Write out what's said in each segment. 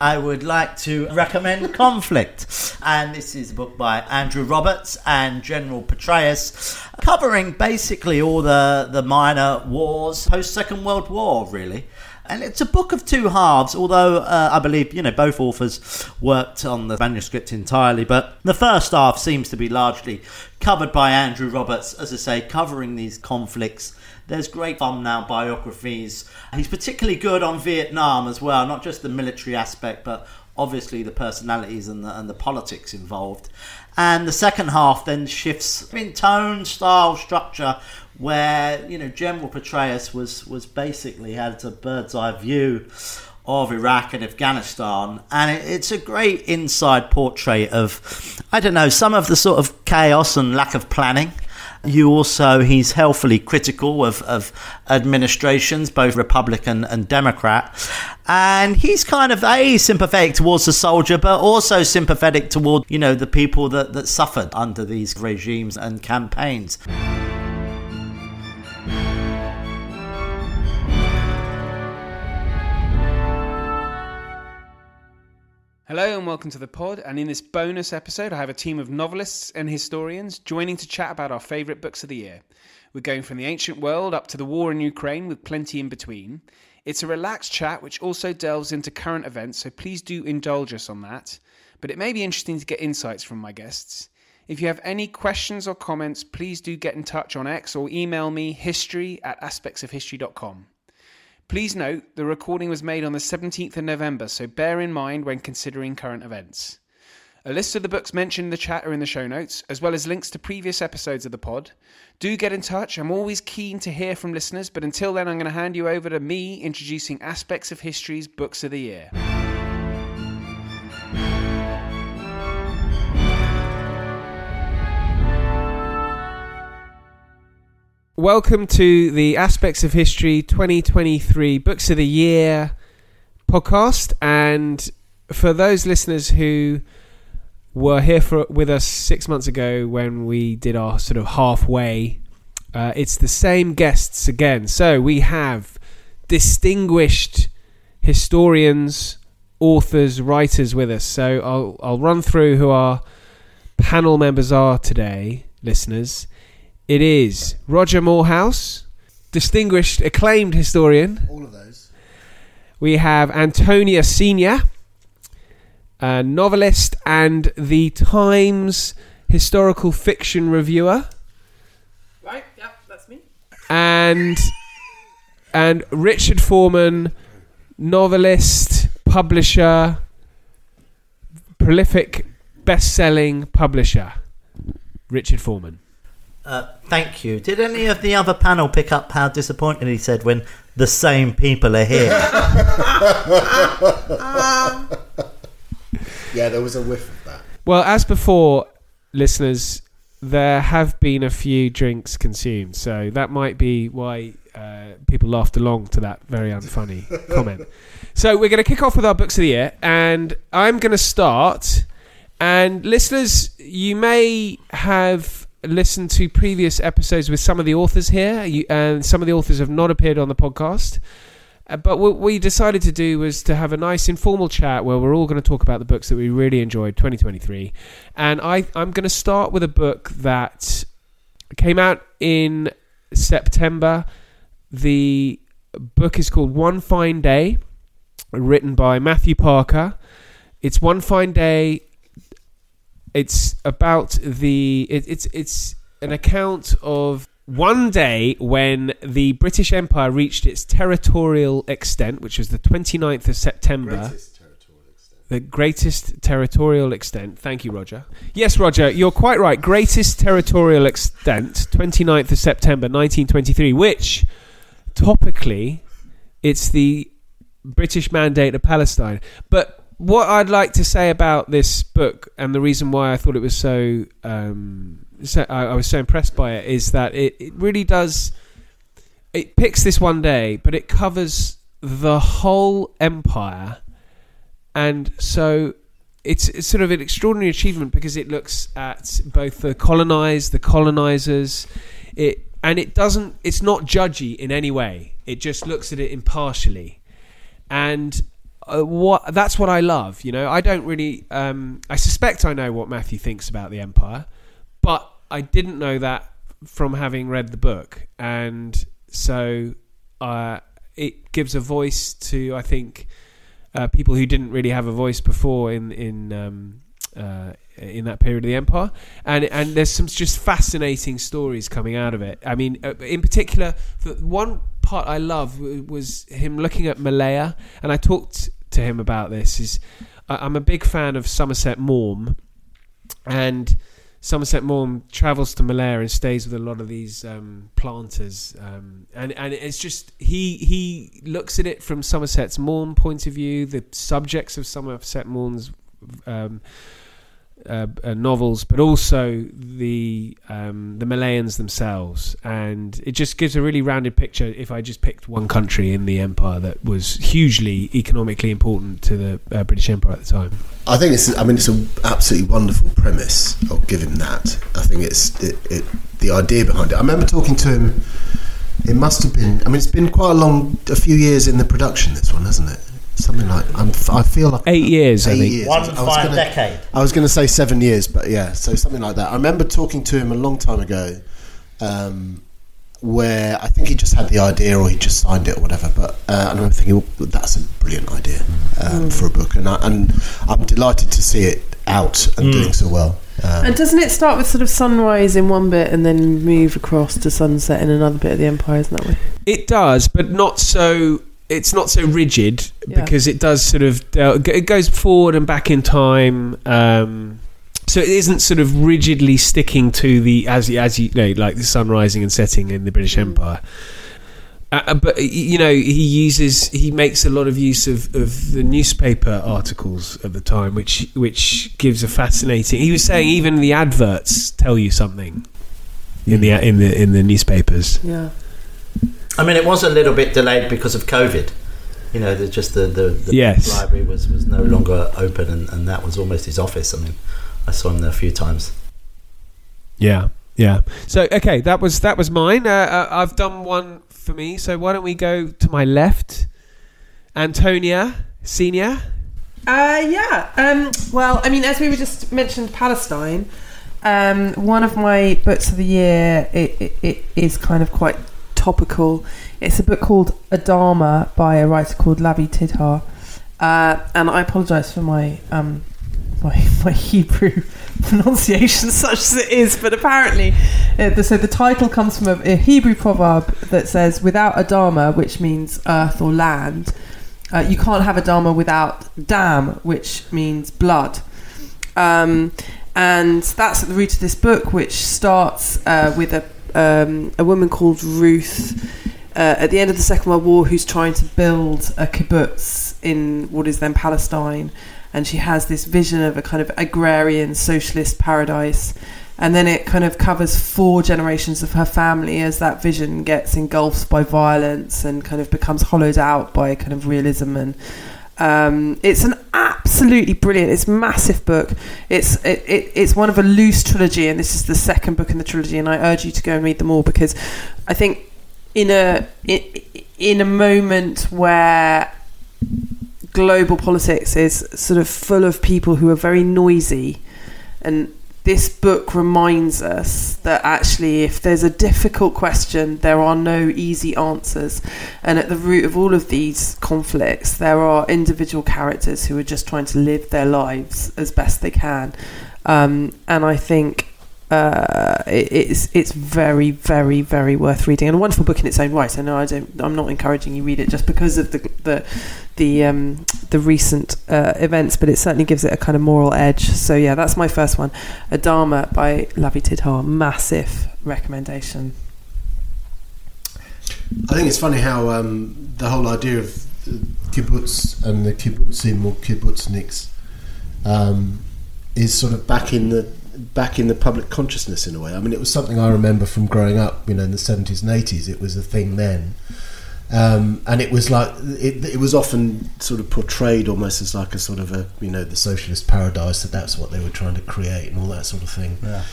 I would like to recommend Conflict. And this is a book by Andrew Roberts and General Petraeus, covering basically all the, the minor wars post Second World War, really. And it's a book of two halves, although uh, I believe, you know, both authors worked on the manuscript entirely. But the first half seems to be largely covered by Andrew Roberts, as I say, covering these conflicts there's great thumbnail biographies. He's particularly good on Vietnam as well, not just the military aspect, but obviously the personalities and the, and the politics involved. And the second half then shifts in tone, style, structure, where you know General Petraeus was was basically had a bird's eye view of Iraq and Afghanistan, and it, it's a great inside portrait of I don't know some of the sort of chaos and lack of planning you also, he's healthily critical of, of administrations, both Republican and Democrat. And he's kind of a sympathetic towards the soldier, but also sympathetic toward, you know, the people that, that suffered under these regimes and campaigns. Hello and welcome to the pod. And in this bonus episode, I have a team of novelists and historians joining to chat about our favourite books of the year. We're going from the ancient world up to the war in Ukraine with plenty in between. It's a relaxed chat which also delves into current events, so please do indulge us on that. But it may be interesting to get insights from my guests. If you have any questions or comments, please do get in touch on X or email me history at aspectsofhistory.com. Please note the recording was made on the 17th of November, so bear in mind when considering current events. A list of the books mentioned in the chat are in the show notes, as well as links to previous episodes of the pod. Do get in touch. I'm always keen to hear from listeners, but until then, I'm going to hand you over to me introducing aspects of history's books of the year. Welcome to the Aspects of History 2023 Books of the Year podcast. And for those listeners who were here for, with us six months ago when we did our sort of halfway, uh, it's the same guests again. So we have distinguished historians, authors, writers with us. So I'll, I'll run through who our panel members are today, listeners. It is Roger Moorhouse, distinguished, acclaimed historian. All of those. We have Antonia Senior, a novelist and the Times historical fiction reviewer. Right, yep, that's me. And and Richard Foreman, novelist, publisher, prolific best-selling publisher. Richard Foreman. Uh, thank you. Did any of the other panel pick up how disappointed he said when the same people are here? yeah, there was a whiff of that. Well, as before, listeners, there have been a few drinks consumed, so that might be why uh, people laughed along to that very unfunny comment. So we're going to kick off with our books of the year, and I'm going to start. And listeners, you may have listened to previous episodes with some of the authors here, and some of the authors have not appeared on the podcast. Uh, but what we decided to do was to have a nice informal chat where we're all going to talk about the books that we really enjoyed 2023. And I, I'm going to start with a book that came out in September. The book is called One Fine Day, written by Matthew Parker. it's one fine day. It's about the. It, it's it's an account of one day when the British Empire reached its territorial extent, which was the 29th of September. Greatest territorial extent. the greatest territorial extent. Thank you, Roger. Yes, Roger, you're quite right. Greatest territorial extent, 29th of September 1923, which topically it's the British mandate of Palestine. But what I'd like to say about this book and the reason why I thought it was so, um, so I, I was so impressed by it is that it, it really does. It picks this one day, but it covers the whole empire, and so it's, it's sort of an extraordinary achievement because it looks at both the colonized, the colonizers. It and it doesn't. It's not judgy in any way. It just looks at it impartially, and uh, what that's what I love. You know, I don't really. Um, I suspect I know what Matthew thinks about the Empire, but I didn't know that from having read the book, and so uh, it gives a voice to I think uh, people who didn't really have a voice before in in um, uh, in that period of the empire, and and there's some just fascinating stories coming out of it. I mean, uh, in particular, the one part I love was him looking at Malaya, and I talked to him about this. Is I'm a big fan of Somerset Maugham, and Somerset Maugham travels to Malaya and stays with a lot of these um, planters, um, and and it's just he he looks at it from Somerset's Maugham point of view, the subjects of Somerset Maugham's um, uh, uh, novels, but also the um, the Malayans themselves, and it just gives a really rounded picture. If I just picked one country in the empire that was hugely economically important to the uh, British Empire at the time, I think it's. I mean, it's an absolutely wonderful premise. I'll give him that. I think it's it, it, the idea behind it. I remember talking to him. It must have been. I mean, it's been quite a long, a few years in the production. This one, hasn't it? Something like. I'm, I feel like eight years. I Eight think. years. One I was fine gonna- decade. I was going to say seven years, but yeah, so something like that. I remember talking to him a long time ago, um, where I think he just had the idea or he just signed it or whatever. But uh, I remember thinking, well, that's a brilliant idea um, for a book, and, I, and I'm delighted to see it out and doing so well. Um, And doesn't it start with sort of sunrise in one bit and then move across to sunset in another bit of the empire? Isn't that way? It does, but not so. It's not so rigid Yeah. because it does sort of del- it goes forward and back in time. Um, so it isn't sort of rigidly sticking to the as as you know like the sun rising and setting in the British Empire. Uh, Uh, but you know he uses he makes a lot of use of, of the newspaper articles of the time, which which gives a fascinating. He was saying even the adverts tell you something in the in the in the newspapers. Yeah. I mean, it was a little bit delayed because of COVID. You know, the, just the, the, the Yes. library was, was no longer open, and, and that was almost his office. I mean, I saw him there a few times. Yeah, yeah. So okay, that was that was mine. Uh, uh, I've done one for me. So why don't we go to my left, Antonia Senior? Uh, yeah. Um, well, I mean, as we were just mentioned, Palestine. Um, one of my books of the year. It, it, it is kind of quite topical. It's a book called Adama by a writer called Lavie Tidhar. Uh, and I apologise for my um, my my Hebrew pronunciation, such as it is. But apparently, uh, so the title comes from a, a Hebrew proverb that says, "Without Adama," which means earth or land, uh, you can't have Adama without dam, which means blood. Um, and that's at the root of this book, which starts uh, with a um, a woman called Ruth uh, at the end of the Second World War who's trying to build a kibbutz in what is then Palestine, and she has this vision of a kind of agrarian socialist paradise. And then it kind of covers four generations of her family as that vision gets engulfed by violence and kind of becomes hollowed out by kind of realism and um, it's an absolutely brilliant. It's massive book. It's it, it, it's one of a loose trilogy, and this is the second book in the trilogy. And I urge you to go and read them all because I think in a in, in a moment where global politics is sort of full of people who are very noisy and this book reminds us that actually, if there's a difficult question, there are no easy answers. And at the root of all of these conflicts, there are individual characters who are just trying to live their lives as best they can. Um, and I think uh, it, it's it's very very very worth reading and a wonderful book in its own right. I know I don't I'm not encouraging you read it just because of the the the um, the recent uh, events, but it certainly gives it a kind of moral edge. So yeah, that's my first one, Adama by Lavie Tidhar, massive recommendation. I think it's funny how um, the whole idea of kibbutz and the kibbutzim or kibbutzniks um, is sort of back in the back in the public consciousness in a way. I mean, it was something I remember from growing up, you know, in the seventies and eighties. It was a thing then, um, and it was like it, it was often sort of portrayed almost as like a sort of a you know the socialist paradise that that's what they were trying to create and all that sort of thing. Yeah.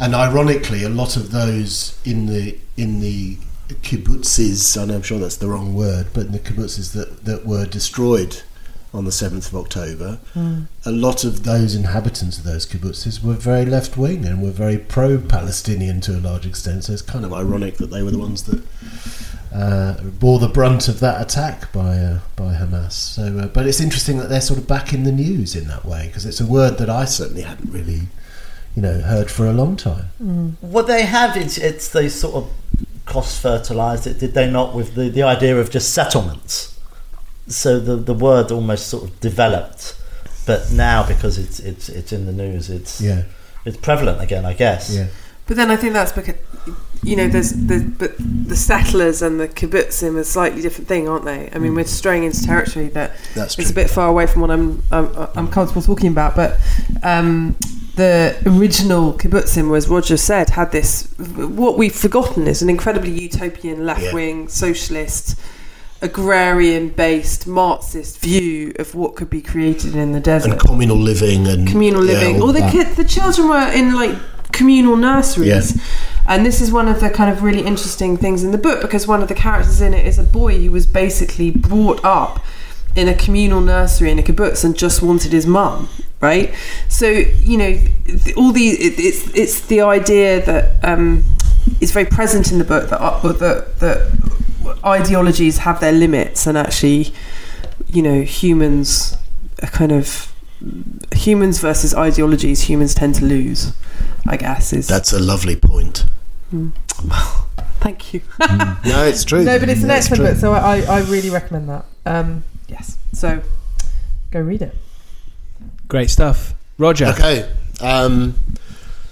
And ironically, a lot of those in the in the kibbutzes, I know I'm sure that's the wrong word, but in the kibbutzes that, that were destroyed on the 7th of October, a lot of those inhabitants of those kibbutzes were very left wing and were very pro Palestinian to a large extent. So it's kind of ironic that they were the ones that uh, bore the brunt of that attack by uh, by Hamas. So, uh, but it's interesting that they're sort of back in the news in that way because it's a word that I certainly hadn't really, you know, heard for a long time. What they have is it's they sort of cross fertilized it, did they not, with the, the idea of just settlements? So the the word almost sort of developed, but now because it's it's it's in the news, it's Yeah, it's prevalent again, I guess. yeah. But then I think that's because you know there's the but the settlers and the kibbutzim are a slightly different thing, aren't they? I mean, we're straying into territory that That's it's a bit far away from what I'm I'm, I'm comfortable talking about. But um, the original kibbutzim, as Roger said, had this. What we've forgotten is an incredibly utopian, left-wing, socialist, agrarian-based, Marxist view of what could be created in the desert And communal living and communal yeah, living. all or the kids the children were in like communal nurseries. Yeah. And this is one of the kind of really interesting things in the book because one of the characters in it is a boy who was basically brought up in a communal nursery in a kibbutz and just wanted his mum, right? So you know, all the it, it's it's the idea that um, is very present in the book that uh, that that ideologies have their limits and actually, you know, humans are kind of humans versus ideologies. Humans tend to lose, I guess. Is That's a lovely point. thank you. No, it's true. No, but it's an That's excellent book, so I, I really recommend that. Um, yes, so go read it. Great stuff. Roger. Okay. Um,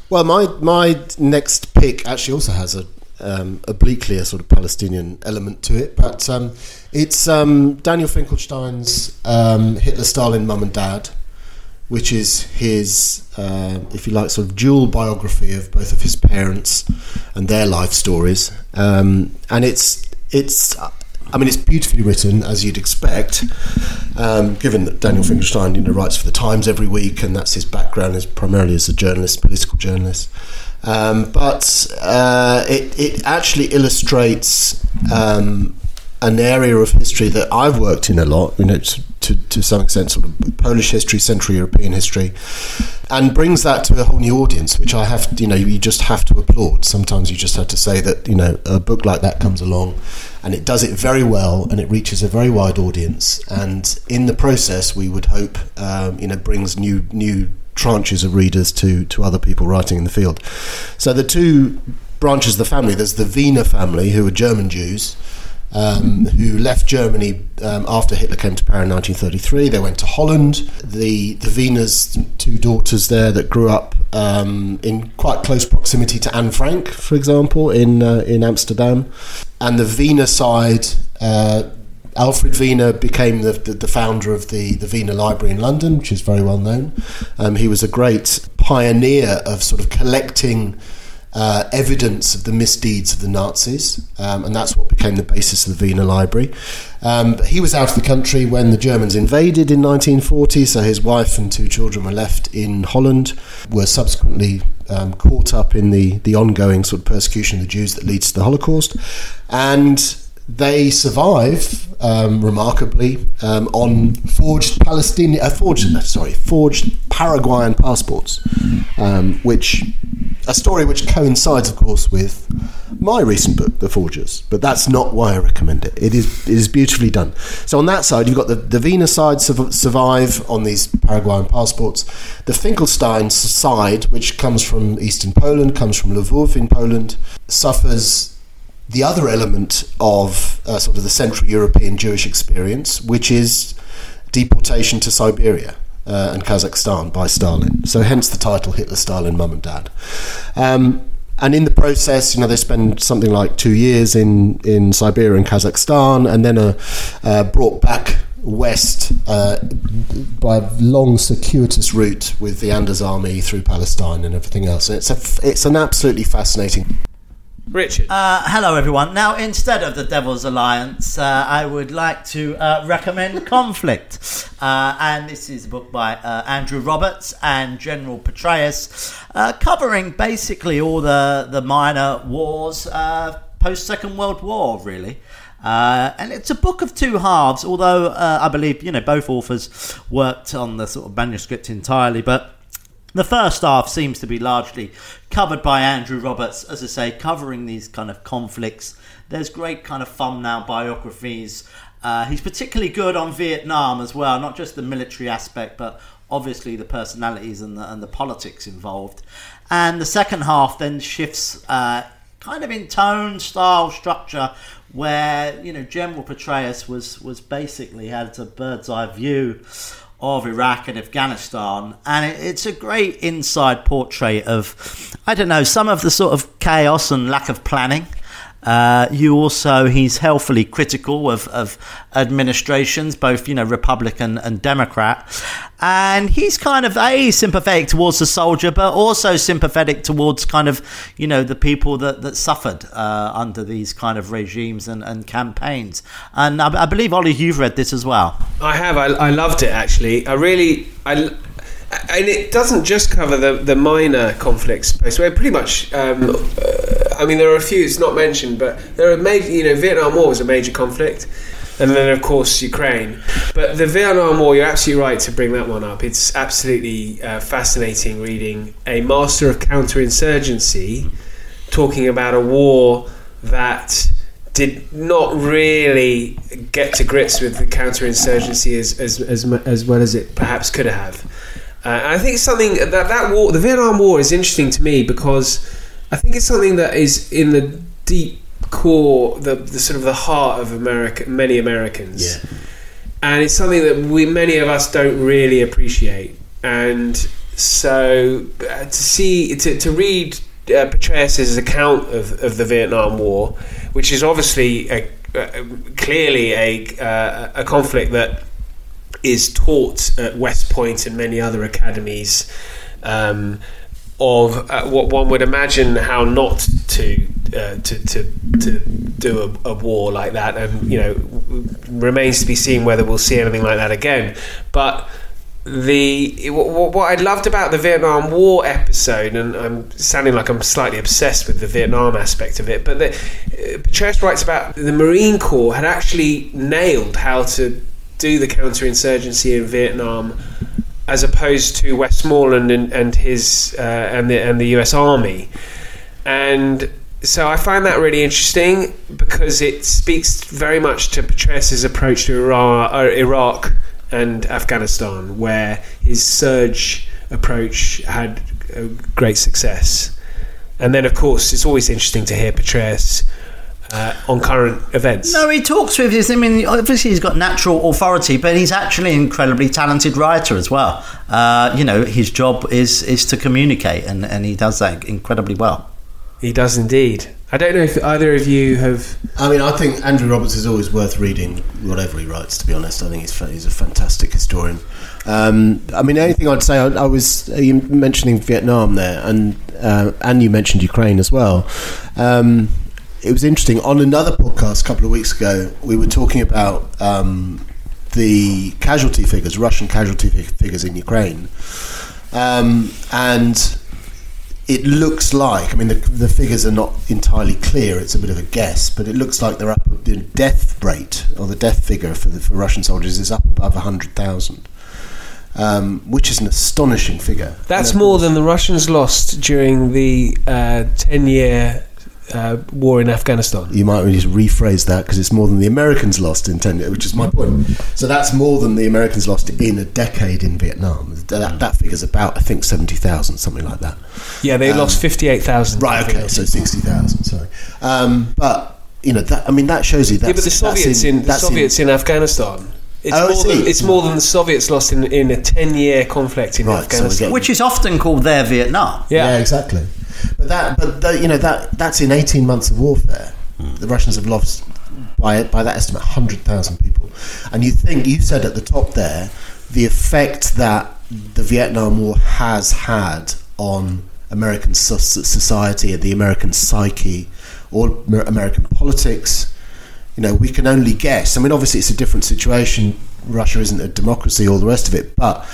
well, my my next pick actually also has a um, obliquely a sort of Palestinian element to it, but um, it's um, Daniel Finkelstein's um, Hitler, Stalin, Mum and Dad, which is his, uh, if you like, sort of dual biography of both of his parents and their life stories, um, and it's it's. I mean, it's beautifully written, as you'd expect, um, given that Daniel Finkelstein, you know, writes for the Times every week, and that's his background is primarily as a journalist, political journalist. Um, but uh, it, it actually illustrates um, an area of history that I've worked in a lot, you know, to, to, some extent, sort of Polish history, Central European history, and brings that to a whole new audience, which I have, you know, you just have to applaud. Sometimes you just have to say that, you know, a book like that comes along and it does it very well and it reaches a very wide audience. And in the process, we would hope, um, you know, brings new, new tranches of readers to, to other people writing in the field. So the two branches of the family, there's the Wiener family, who are German Jews, um, who left Germany um, after Hitler came to power in 1933. They went to Holland. The the Wiener's two daughters there that grew up um, in quite close proximity to Anne Frank, for example, in uh, in Amsterdam, and the Wiener side. Uh, Alfred Wiener became the, the, the founder of the, the Wiener Library in London, which is very well known. Um, he was a great pioneer of sort of collecting uh, evidence of the misdeeds of the Nazis, um, and that's what became the basis of the Wiener Library. Um, he was out of the country when the Germans invaded in 1940, so his wife and two children were left in Holland, were subsequently um, caught up in the, the ongoing sort of persecution of the Jews that leads to the Holocaust. And they survive um, remarkably um, on forged Palestinian, uh, forged sorry, forged Paraguayan passports, um, which a story which coincides, of course, with my recent book, The Forgers. But that's not why I recommend it. It is it is beautifully done. So on that side, you've got the the side su- survive on these Paraguayan passports. The Finkelstein side, which comes from eastern Poland, comes from Lvov in Poland, suffers the other element of uh, sort of the Central European Jewish experience, which is deportation to Siberia. Uh, and Kazakhstan by Stalin. So, hence the title Hitler, Stalin, Mum and Dad. Um, and in the process, you know, they spend something like two years in, in Siberia and Kazakhstan, and then are uh, brought back west uh, by a long, circuitous route with the Anders army through Palestine and everything else. It's a, it's an absolutely fascinating Richard. Uh, hello, everyone. Now, instead of the Devil's Alliance, uh, I would like to uh, recommend Conflict. Uh, and this is a book by uh, Andrew Roberts and General Petraeus, uh, covering basically all the, the minor wars post Second World War, really. Uh, and it's a book of two halves, although uh, I believe you know both authors worked on the sort of manuscript entirely. But the first half seems to be largely covered by Andrew Roberts, as I say, covering these kind of conflicts. There's great kind of thumbnail biographies. Uh, he's particularly good on Vietnam as well, not just the military aspect, but obviously the personalities and the, and the politics involved. And the second half then shifts uh, kind of in tone, style, structure, where you know General Petraeus was was basically had a bird's eye view of Iraq and Afghanistan, and it, it's a great inside portrait of, I don't know, some of the sort of chaos and lack of planning. Uh, you also, he's healthily critical of, of administrations, both, you know, Republican and Democrat. And he's kind of, A, sympathetic towards the soldier, but also sympathetic towards kind of, you know, the people that, that suffered uh, under these kind of regimes and, and campaigns. And I, I believe, Ollie, you've read this as well. I have. I, I loved it, actually. I really. I, and it doesn't just cover the, the minor conflicts post where pretty much um, uh, I mean there are a few it's not mentioned but there are major you know Vietnam War was a major conflict. And then of course Ukraine. But the Vietnam War you're absolutely right to bring that one up. It's absolutely uh, fascinating reading. A master of counterinsurgency talking about a war that did not really get to grips with the counterinsurgency as, as, as, as well as it perhaps could have uh, I think it's something that that war, the Vietnam War, is interesting to me because I think it's something that is in the deep core, the, the sort of the heart of America, many Americans, Yeah. and it's something that we many of us don't really appreciate. And so uh, to see to, to read uh, Petraeus' account of, of the Vietnam War, which is obviously a, uh, clearly a uh, a conflict that is taught at West Point and many other academies um, of uh, what one would imagine how not to uh, to, to to do a, a, war like that, and you know remains to be seen whether we'll see anything like that again. But the what, what I loved about the Vietnam War episode, and I'm sounding like I'm slightly obsessed with the Vietnam aspect of it, but the, uh, Petraeus writes about the Marine Corps had actually nailed how to do the counterinsurgency in Vietnam, as opposed to Westmoreland and, and his uh, and the and the U.S. Army, and so I find that really interesting because it speaks very much to Petraeus' approach to Iraq, uh, Iraq and Afghanistan, where his surge approach had great success. And then, of course, it's always interesting to hear Petraeus uh, on current events. No, he talks with his. I mean, obviously he's got natural authority, but he's actually an incredibly talented writer as well. Uh, you know, his job is is to communicate, and, and he does that incredibly well. He does indeed. I don't know if either of you have. I mean, I think Andrew Roberts is always worth reading, whatever he writes. To be honest, I think he's he's a fantastic historian. Um, I mean, anything I'd say, I, I was uh, you mentioning Vietnam there, and uh, and you mentioned Ukraine as well. Um, it was interesting. On another podcast a couple of weeks ago, we were talking about um, the casualty figures, Russian casualty figures in Ukraine, um, and it looks like. I mean, the, the figures are not entirely clear. It's a bit of a guess, but it looks like they're up. The death rate or the death figure for the for Russian soldiers is up above hundred thousand. Um, which is an astonishing figure. That's more course- than the Russians lost during the uh, 10 year uh, war in Afghanistan. You might really just rephrase that because it's more than the Americans lost in 10 years, which is my point. So that's more than the Americans lost in a decade in Vietnam. That, that figure's about, I think, 70,000, something like that. Yeah, they lost 58,000. Um, Right, okay, so 60,000, sorry. Um, but, you know, that, I mean, that shows you that. yeah, but the Soviets in, the Soviets in Afghanistan. It's, Oh, I more than, it's more than the Soviets lost in, in a 10 year conflict in Right, Afghanistan. again- Which is often called their Vietnam. Yeah. yeah. exactly. But that, but that, you know, that that's in 18 months of warfare. Hmm. The Russians have lost, by by that estimate, 100,000 people. And you think, you said at the top there, the effect that the Vietnam War has had on American society and the American psyche or American politics, you know, we can only guess. I mean, obviously, it's a different situation. Russia isn't a democracy, all the rest of it, but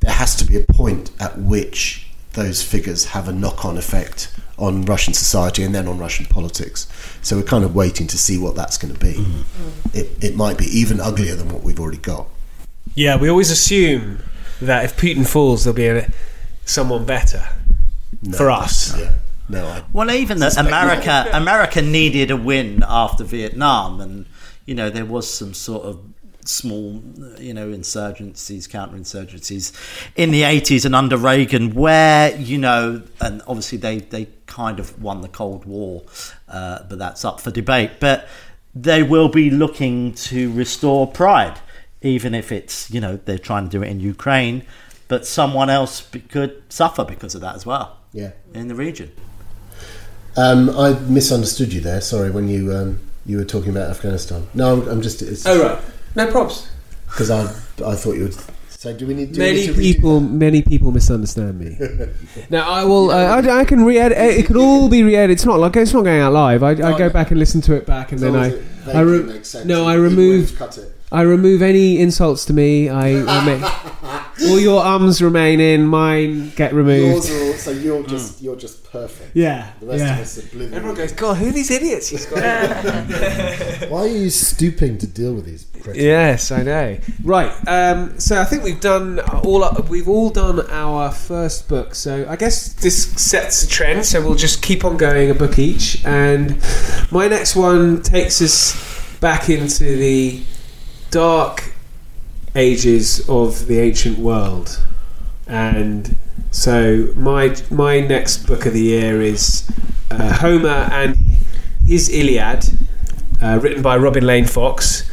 there has to be a point at which those figures have a knock-on effect on Russian society and then on Russian politics. So we're kind of waiting to see what that's going to be. Mm. It, it might be even uglier than what we've already got. Yeah, we always assume that if Putin falls, there'll be a, someone better No. for us. Yeah. No, I, Well, even that America, America needed a win after Vietnam, and you know there was some sort of small, you know, insurgencies, counterinsurgencies in the eighties and under Reagan, where you know, and obviously they they kind of won the Cold War, uh, but that's up for debate. But they will be looking to restore pride, even if it's you know they're trying to do it in Ukraine, but someone else be- could suffer because of that as well yeah. in the region. Um, I misunderstood you there. Sorry, when you um, you were talking about Afghanistan. No, I'm, I'm just. It's Oh, right. No props. Because I I thought you would. So do we need? Do we Many need to redo people, many people misunderstand me. now I will. Uh, I, I can re-edit. It could all be re-edited. It's not like it's not going out live. I, I go no. back and listen to it back, and As then long I, as it I re- makes sense, no, I even remove, cut it. I remove any insults to me. I, I make, all your ums remain in. Mine get removed. Yours are all, so you're just you're just perfect. Yeah, The rest yeah. of us are oblivious. Everyone goes, God, who are these idiots he's got? Why are you stooping to deal with these? Critics? yes, I know. Right. Um, so I think we've done all. We've all done our first book. So I guess This sets a trend, so we'll just keep on going a book each. And my next one takes us back into the dark ages of the ancient world. And so my my next book of the year is uh, Homer and his Iliad, uh, written by Robin Lane Fox.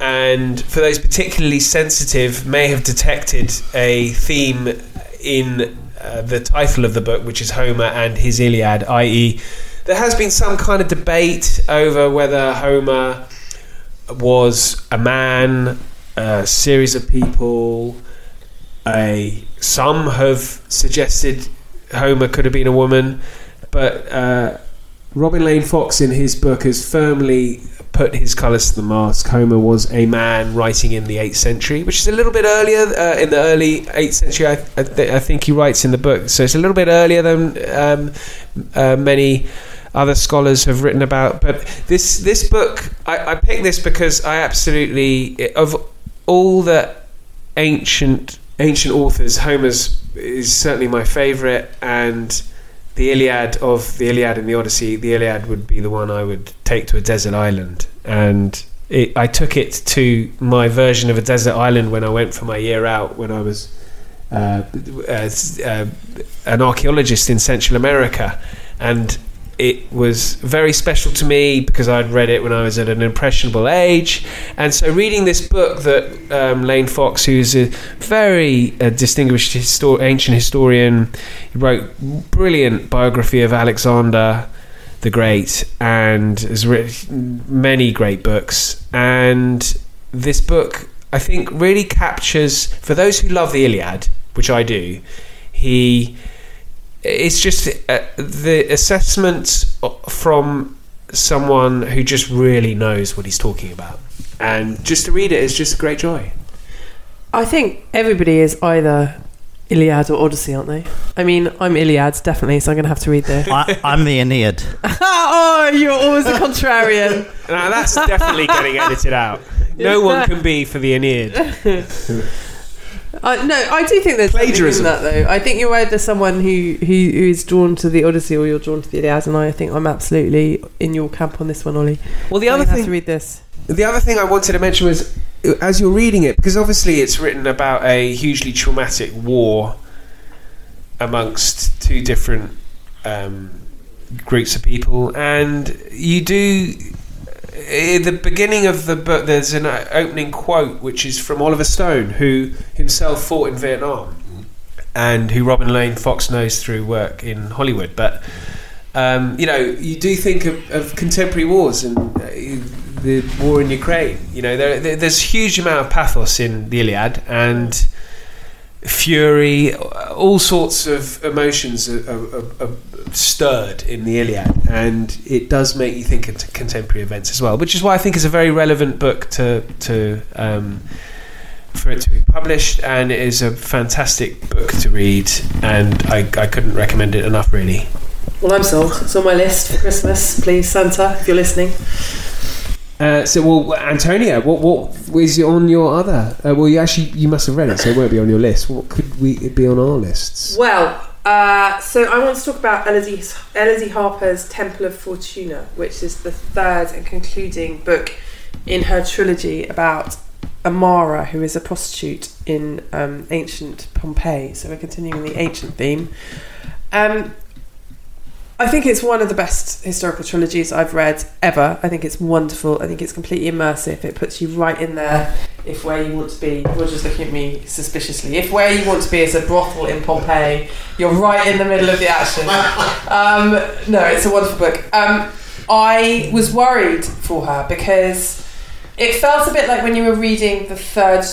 And for those particularly sensitive, may have detected a theme in uh, the title of the book, which is Homer and his Iliad, i.e., there has been some kind of debate over whether Homer was a man, a series of people. A some have suggested Homer could have been a woman, but uh, Robin Lane Fox in his book has firmly put his colours to the mask. Homer was a man writing in the 8th century, which is a little bit earlier, uh, in the early 8th century, I, I, th- I think he writes in the book. So it's a little bit earlier than um, uh, many other scholars have written about. But this, this book, I, I picked this because I absolutely, of all the ancient ancient authors, Homer's is certainly my favourite, and the Iliad of the Iliad and the Odyssey, the Iliad would be the one I would take to a desert island, and it, I took it to my version of a desert island when I went for my year out when I was uh, uh, uh, an archaeologist in Central America, and it was very special to me because I'd read it when I was at an impressionable age. And so, reading this book that um, Lane Fox, who's a very uh, distinguished histor- ancient historian, wrote brilliant biography of Alexander the Great and has written many great books. And this book, I think, really captures, for those who love the Iliad, which I do, he it's just uh, the assessment from someone who just really knows what he's talking about and just to read it is just a great joy I think everybody is either Iliad or Odyssey, aren't they? I mean, I'm Iliad, definitely, so I'm going to have to read this. I, I'm the Aeneid. oh, you're always a contrarian. Now that's definitely getting edited out. No one can be for the Aeneid. Uh, no, I do think there's Plagiarism. plagiarism in that though. I think you're either someone who, who who is drawn to the Odyssey or you're drawn to the Iliad, and I think I'm absolutely in your camp on this one, Ollie. Well, the I'm other gonna thing to read this. The other thing I wanted to mention was, as you're reading it, because obviously it's written about a hugely traumatic war amongst two different um, groups of people, and you do. At the beginning of the book, there's an uh, opening quote which is from Oliver Stone, who himself fought in Vietnam, and who Robin Lane Fox knows through work in Hollywood. But um, you know, you do think of, of contemporary wars and uh, the war in Ukraine. You know, there, there, there's a huge amount of pathos in the Iliad and fury, all sorts of emotions are, are, are, stirred in the Iliad, and it does make you think of contemporary events as well. Which is why I think it's a very relevant book to to. Um, for it to be published, and it is a fantastic book to read, and I, I couldn't recommend it enough, really. Well, I'm sold. It's on my list for Christmas. Please, Santa, if you're listening. Uh, so, well, Antonia, what what is on your other? Uh, well, you actually you must have read it, so it won't be on your list. What could we be on our lists? Well, uh, so I want to talk about Elodie, Elodie Harper's Temple of Fortuna, which is the third and concluding book in her trilogy about Amara, who is a prostitute in um, ancient Pompeii. So we're continuing the ancient theme. Um, I think it's one of the best historical trilogies I've read ever. I think it's wonderful. I think it's completely immersive. It puts you right in there if where you want to be. Just looking at me suspiciously. If where you want to be is a brothel in Pompeii, you're right in the middle of the action. Um, no, it's a wonderful book. Um, I was worried for her because it felt a bit like when you were reading the third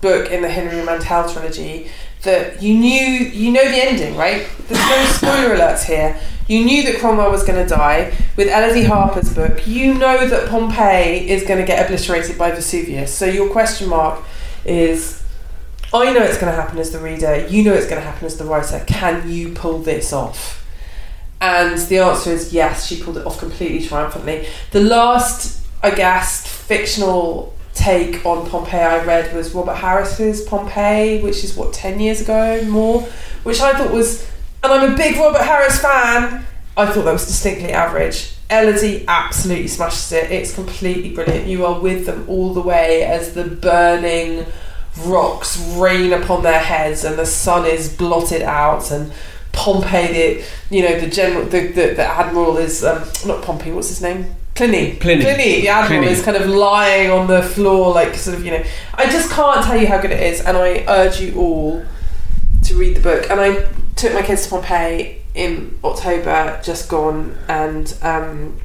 book in the Henry Mantel trilogy that you knew you know the ending, right? There's no spoiler alerts here. You knew that Cromwell was going to die. With Elodie Harper's book, you know that Pompeii is going to get obliterated by Vesuvius. So your question mark is I know it's going to happen as the reader, you know it's going to happen as the writer. Can you pull this off? And the answer is yes, she pulled it off completely triumphantly. The last, I guess, fictional take on Pompeii I read was Robert Harris's Pompeii, which is what, 10 years ago more, which I thought was, and I'm a big Robert Harris fan, I thought that was distinctly average. Elodie absolutely smashes it. It's completely brilliant. You are with them all the way as the burning rocks rain upon their heads and the sun is blotted out and Pompey, the you know the general, the, the, the admiral is um, not Pompey. What's his name? Pliny. Pliny. Pliny. The admiral Pliny. is kind of lying on the floor, like sort of you know. I just can't tell you how good it is, and I urge you all to read the book. And I took my kids to Pompeii in October, just gone, and um,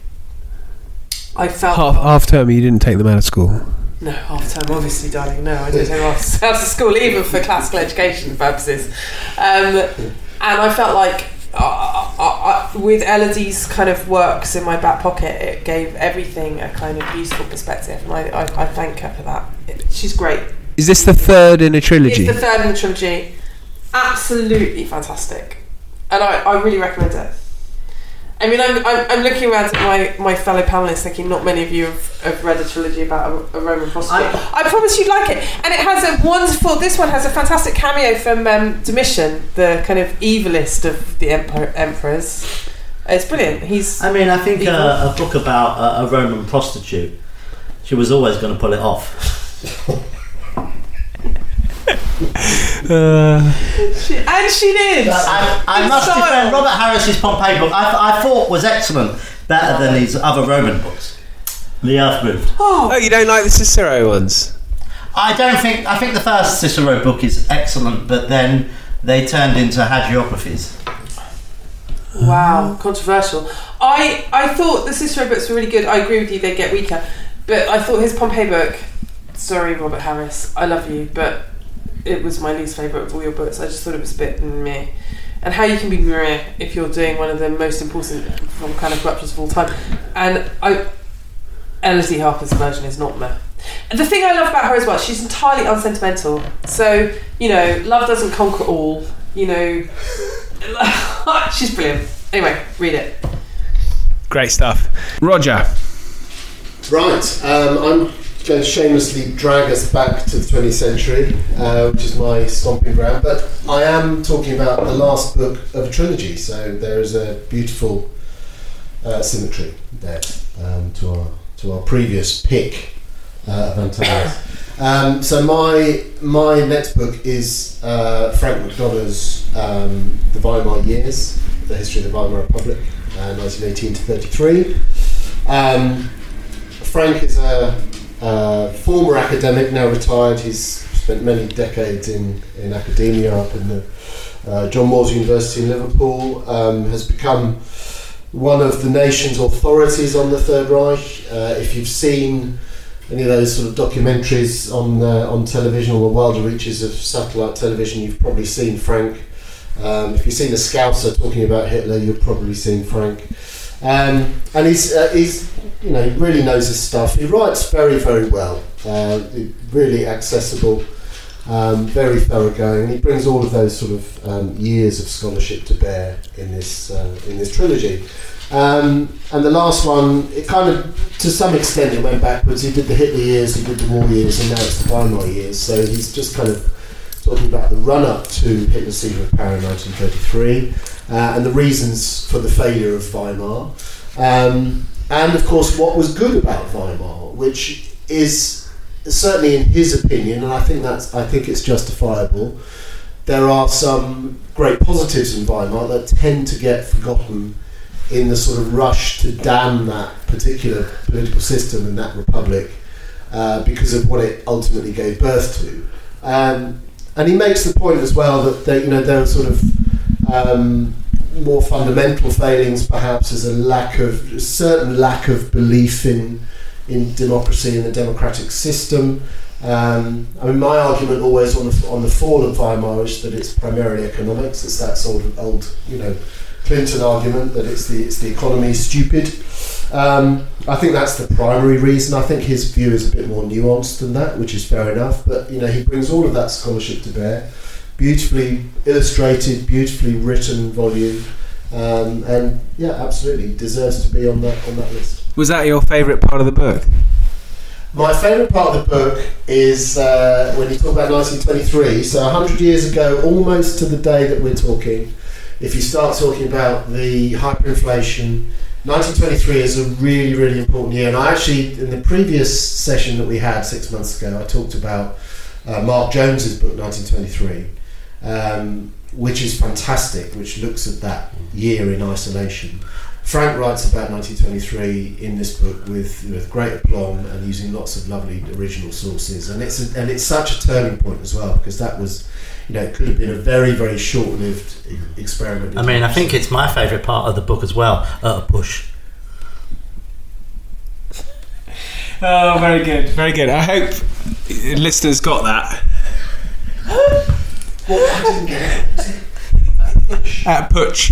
I felt Half, half term, you didn't take them out of school. no, half term, obviously, darling. No, I didn't take us out of school even for classical education purposes. Um, and I felt like uh, uh, uh, with Elodie's kind of works in my back pocket, it gave everything a kind of useful perspective, and I, I, I thank her for that. It, she's great. Is this the third in a trilogy? It's the third in the trilogy. Absolutely fantastic. And I, I really recommend it. I mean, I'm, I'm, I'm looking around at my, my fellow panelists thinking not many of you have, have read a trilogy about a, a Roman prostitute. I, promise you'd like it. And it has a wonderful, this one has a fantastic cameo from um, Domitian, the kind of evilest of the emperor, emperors. It's brilliant. He's I mean, I think Evil. uh, a book about a, a Roman prostitute, she was always going to pull it off. she, and she did. I, I Good must style. defend Robert Harris's Pompeii book. I, I thought was excellent, better than his other Roman books. The Earth Moved. Oh. oh, you don't like the Cicero ones? I don't think. I think the first Cicero book is excellent, but then they turned into hagiographies. Wow, controversial. I I thought the Cicero books were really good. I agree with you; they get weaker, but I thought his Pompeii book. Sorry, Robert Harris, I love you, but it was my least favourite of all your books. I just thought it was a bit meh. And how you can be meh if you're doing one of the most important from kind of corruptions of all time. And I, Elodie Harper's version is not meh. the thing I love about her as well, she's entirely unsentimental. So you know, love doesn't conquer all. You know, she's brilliant. Anyway, read it. Great stuff. Roger. Right, um, I'm going to shamelessly drag us back to the 20th century, uh, which is my stomping ground. But I am talking about the last book of a trilogy, so there is a beautiful uh, symmetry there um, to our to our previous pick uh, of Antonia's. Um, so my my next book is uh, Frank McDonough's um, The Weimar Years, the history of the Weimar Republic, uh, 1918 to 33. Um, Frank is a, a former academic, now retired. He's spent many decades in, in academia up in the uh, John Moores University in Liverpool. Um, has become one of the nation's authorities on the Third Reich. Uh, if you've seen any of those sort of documentaries on uh, on television or the wilder reaches of satellite television, you've probably seen Frank. Um, if you've seen a Scouser talking about Hitler, you've probably seen Frank. Um, and he's, uh, he's, you know, he really knows his stuff. He writes very, very well. Uh, really accessible, um, very thoroughgoing. And he brings all of those sort of um, years of scholarship to bear in this uh, in this trilogy. Um, and the last one, it kind of, to some extent, it went backwards. He did the Hitler years, he did the war years, and now it's the Weimar years. So he's just kind of talking about the run up to Hitler's seizure of power in 1933 uh, and the reasons for the failure of Weimar. Um, and of course, what was good about Weimar, which is certainly in his opinion, and I think that's I think it's justifiable. There are some great positives in Weimar that tend to get forgotten in the sort of rush to damn that particular political system and that republic uh, because of what it ultimately gave birth to. Um, and he makes the point as well that you know there are sort of um, more fundamental failings, perhaps, is a lack of a certain lack of belief in in democracy and the democratic system. Um, I mean, my argument always on the on the fall of Weimar is that it's primarily economics. It's that sort of old, you know, Clinton argument that it's the it's the economy stupid. Um, I think that's the primary reason. I think his view is a bit more nuanced than that, which is fair enough. But you know, he brings all of that scholarship to bear. Beautifully illustrated, beautifully written volume, um, and yeah, absolutely deserves to be on that on that list. Was that your favourite part of the book? My favourite part of the book is uh, when you talk about 1923. So 100 years ago, almost to the day that we're talking, if you start talking about the hyperinflation, 1923 is a really, really important year. And I actually, in the previous session that we had six months ago, I talked about uh, Mark Jones's book 1923, um, which is fantastic, which looks at that year in isolation. Frank writes about 1923 in this book with, with great aplomb and using lots of lovely original sources, and it's a, and it's such a turning point as well because that was, you know, it could have been a very very short-lived experiment. I mean, I think it's my favourite part of the book as well. Uh, push. Oh, very good, very good. I hope listeners got that. Well, I didn't get it. At Putsch.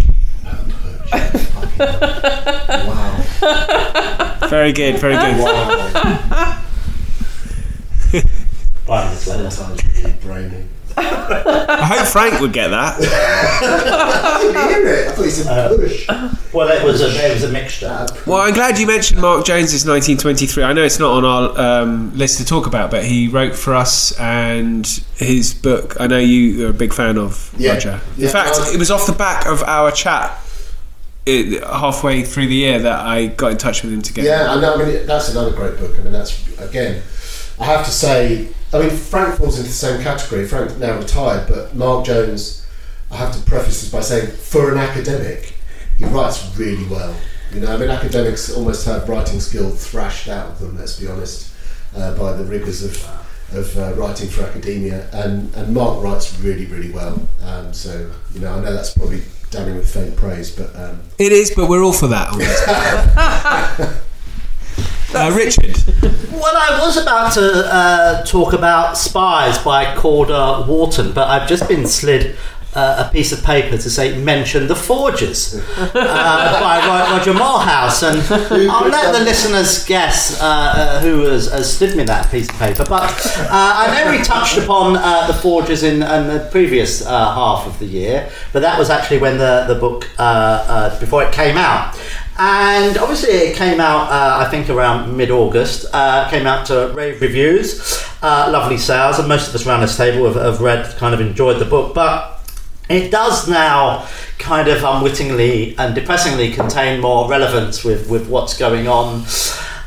Wow. Very good, very good. Wow. Right, it's like that. Sometimes really brainy. I hope Frank would get that. I didn't hear it. I thought he said uh, push. Well, it was a it was a mixture. Well, I'm glad you mentioned Mark Jones's 1923. I know it's not on our um, list to talk about, but he wrote for us and his book. I know you are a big fan of Yeah. Roger. In Yeah, fact, well- it was off the back of our chat it, halfway through the year that I got in touch with him to get. Yeah, I know. I mean, that's another great book. I mean, that's again. I have to say, I mean, Frank falls into the same category. Frank now retired, but Mark Jones. I have to preface this by saying, for an academic, he writes really well. You know, I mean, academics almost have writing skill thrashed out of them. Let's be honest, uh, by the rigors of of uh, writing for academia, and and Mark writes really, really well. Um, so you know, I know that's probably damning with faint praise, but um, It is, but we're all for that. uh, Richard. Well, I was about to uh, talk about Spies by Calder Walton, but I've just been slid uh, a piece of paper to say mention the Forgers uh, by Roger Moorhouse, and I'll let the listeners guess uh, uh, who has, has stood me that piece of paper. But uh, I know we touched upon uh, the Forgers in, in the previous uh, half of the year, but that was actually when the the book uh, uh, before it came out. And obviously, it came out, uh, I think, around mid August. Uh, came out to rave reviews, uh, lovely sales, and most of us around this table have, have read, kind of enjoyed the book. But it does now kind of unwittingly and depressingly contain more relevance with, with what's going on.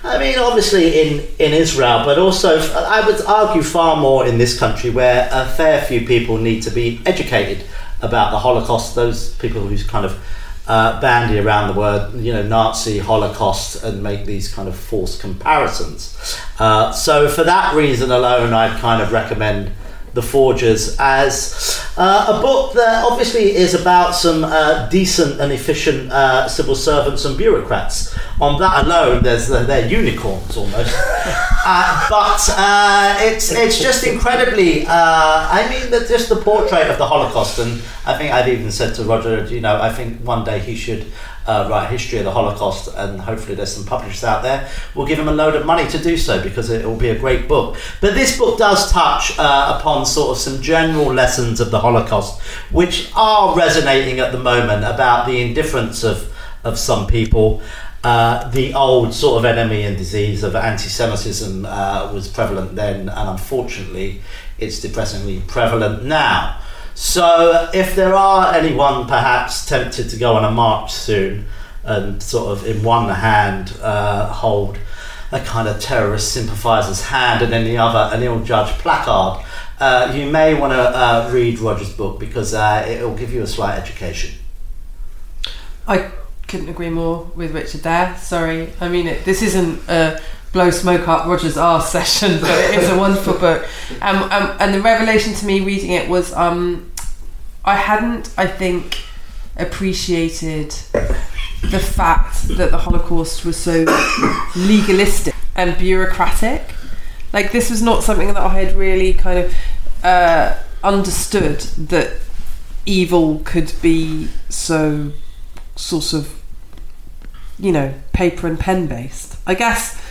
I mean, obviously in, in Israel, but also I would argue far more in this country where a fair few people need to be educated about the Holocaust. Those people who's kind of uh, bandy around the word, you know, Nazi, Holocaust, and make these kind of false comparisons. Uh, so for that reason alone, I'd kind of recommend the Forgers as uh, a book that obviously is about some uh, decent and efficient uh, civil servants and bureaucrats. On that alone, there's they're unicorns almost. uh, but uh, it's it's just incredibly. Uh, I mean, the, just the portrait of the Holocaust, and I think I've even said to Roger, you know, I think one day he should uh, write history of the Holocaust, and hopefully there's some publishers out there will give him a load of money to do so because it will be a great book. But this book does touch uh, upon sort of some general lessons of the Holocaust, which are resonating at the moment about the indifference of of some people. Uh, the old sort of enemy and disease of anti-Semitism uh, was prevalent then, and unfortunately, it's depressingly prevalent now. So, if there are anyone perhaps tempted to go on a march soon and sort of in one hand uh, hold a kind of terrorist sympathiser's hand and in the other an ill-judged placard, uh, you may want to uh, read Roger's book because uh, it will give you a slight education. I couldn't agree more with Richard there. Sorry, I mean it, this isn't a blow smoke up Roger's arse session, but it is a wonderful book. Um, um, and the revelation to me reading it was um, I hadn't, I think, appreciated the fact that the Holocaust was so legalistic and bureaucratic. Like this was not something that I had really kind of uh, understood that evil could be so sort of you know paper and pen based. I guess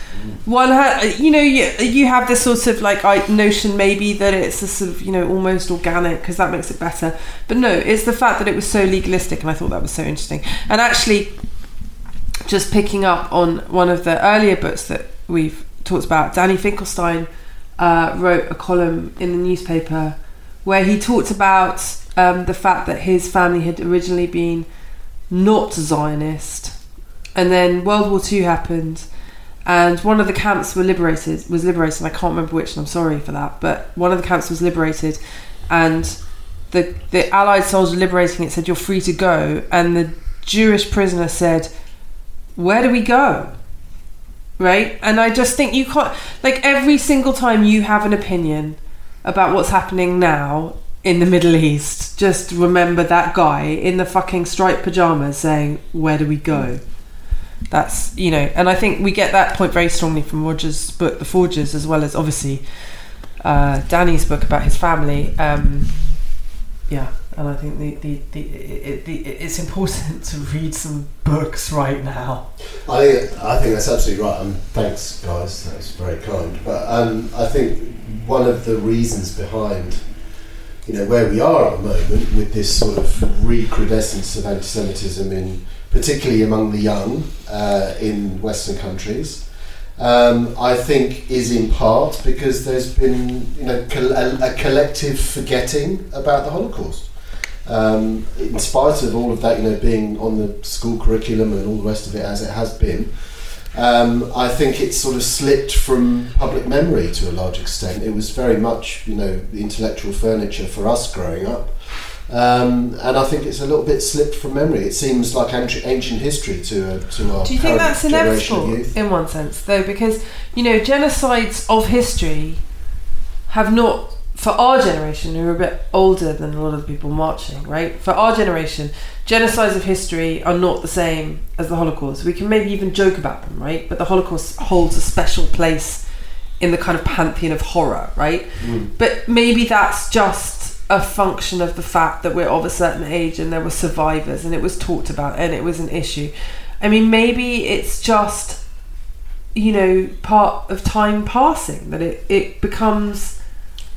one you know you, you have this sort of like notion maybe that it's a sort of you know almost organic because that makes it better. But no it's the fact that it was so legalistic and I thought that was so interesting. And actually just picking up on one of the earlier books that we've talked about Danny Finkelstein uh, wrote a column in the newspaper where he talked about um, the fact that his family had originally been not Zionist and then World War II happened and one of the camps were liberated was liberated. I can't remember which and I'm sorry for that. But one of the camps was liberated and the the allied soldier liberating it said you're free to go. And the Jewish prisoner said where do we go? Right? And I just think you can't like every single time you have an opinion about what's happening now in the Middle East just remember that guy in the fucking striped pajamas saying where do we go that's you know and i think we get that point very strongly from roger's book the forgers as well as obviously uh, danny's book about his family um, yeah and i think the, the, the, it, the it's important to read some books right now I think I think that's absolutely right. Um, thanks, guys. That's very kind. But um, I think one of the reasons behind you know where we are at the moment with this sort of recrudescence of anti-Semitism in particularly among the young uh, in Western countries. Um, I think is in part because there's been you know col- a, a collective forgetting about the Holocaust. Um, in spite of all of that, you know, being on the school curriculum and all the rest of it as it has been, um, I think it's sort of slipped from public memory to a large extent. It was very much, you know, the intellectual furniture for us growing up. Um, and I think it's a little bit slipped from memory. It seems like ancient, ancient history to uh, to our do you think that's inevitable in one sense though? Because you know genocides of history have not for our generation who are a bit older than a lot of the people marching right? For our generation genocides of history are not the same as the holocaust. We can maybe even joke about them right? But the holocaust holds a special place in the kind of pantheon of horror right? Mm. but maybe that's just a function of the fact that we're of a certain age and there were survivors and it was talked about and it was an issue. I mean, maybe it's just, you know, part of time passing that it, it becomes.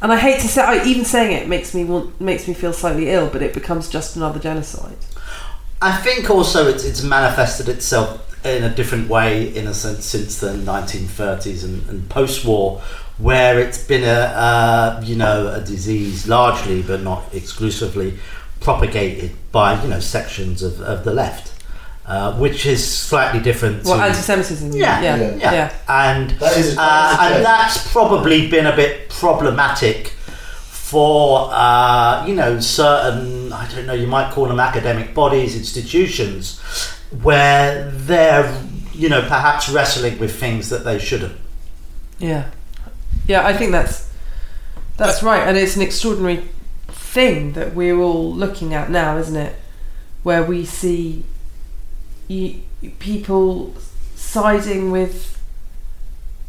And I hate to say, I, even saying it makes me want makes me feel slightly ill, but it becomes just another genocide. I think also it's, it's manifested itself in a different way, in a sense, since the 1930s and, and post-war, where it's been a uh, you know a disease largely, but not exclusively, propagated by you know sections of, of the left, uh, which is slightly different. Well, to, anti-Semitism. yeah, yeah, yeah, yeah. yeah. and That is- that uh, is and that's probably been a bit problematic for uh, you know certain I don't know you might call them academic bodies institutions where they're you know perhaps wrestling with things that they shouldn't. Yeah, yeah. I think that's that's right, and it's an extraordinary thing that we're all looking at now, isn't it? Where we see people siding with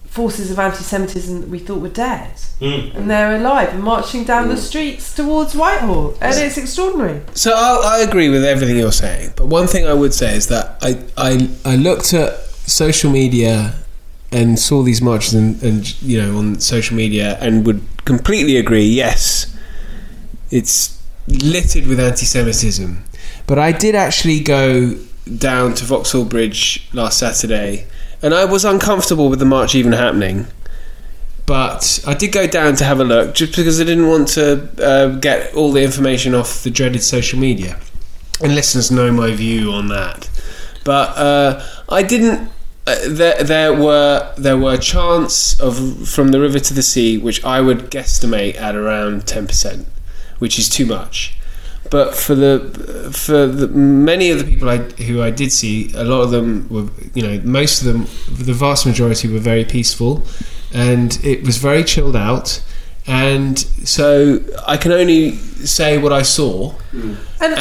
forces of anti-Semitism that we thought were dead, hmm. and they're alive and marching down the hmm. streets towards Whitehall, and it's extraordinary. So I, I agree with everything you're saying, but one thing I would say is that I I, I looked at social media and saw these marches and, and you know on social media and would completely agree. Yes, it's littered with anti-Semitism, but I did actually go down to Vauxhall Bridge last Saturday, and I was uncomfortable with the march even happening. But I did go down to have a look just because I didn't want to uh, get all the information off the dreaded social media. And listeners know my view on that. But uh, I didn't. Uh, there, there were there were chants of from the river to the sea, which I would guesstimate at around ten percent, which is too much. But for the for the many of the people I, who I did see, a lot of them were you know most of them, the vast majority were very peaceful, and it was very chilled out. And so I can only say what I saw. And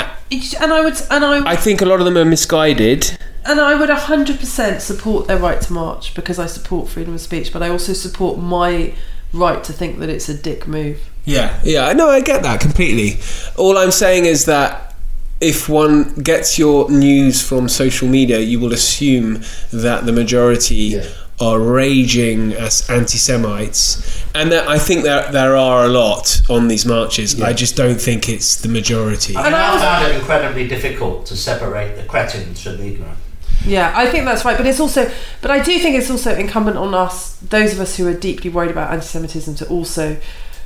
and I would and I I think a lot of them are misguided. And I would 100% support their right to march because I support freedom of speech, but I also support my right to think that it's a dick move. Yeah, yeah, I know, I get that completely. All I'm saying is that if one gets your news from social media, you will assume that the majority Yeah. are raging as anti-Semites, and that I think there there are a lot on these marches. I just don't think it's the majority. And mean, I found it incredibly difficult to separate the cretins from the ignorant. Yeah, I think that's right, but it's also, but I do think it's also incumbent on us, those of us who are deeply worried about anti-Semitism, to also,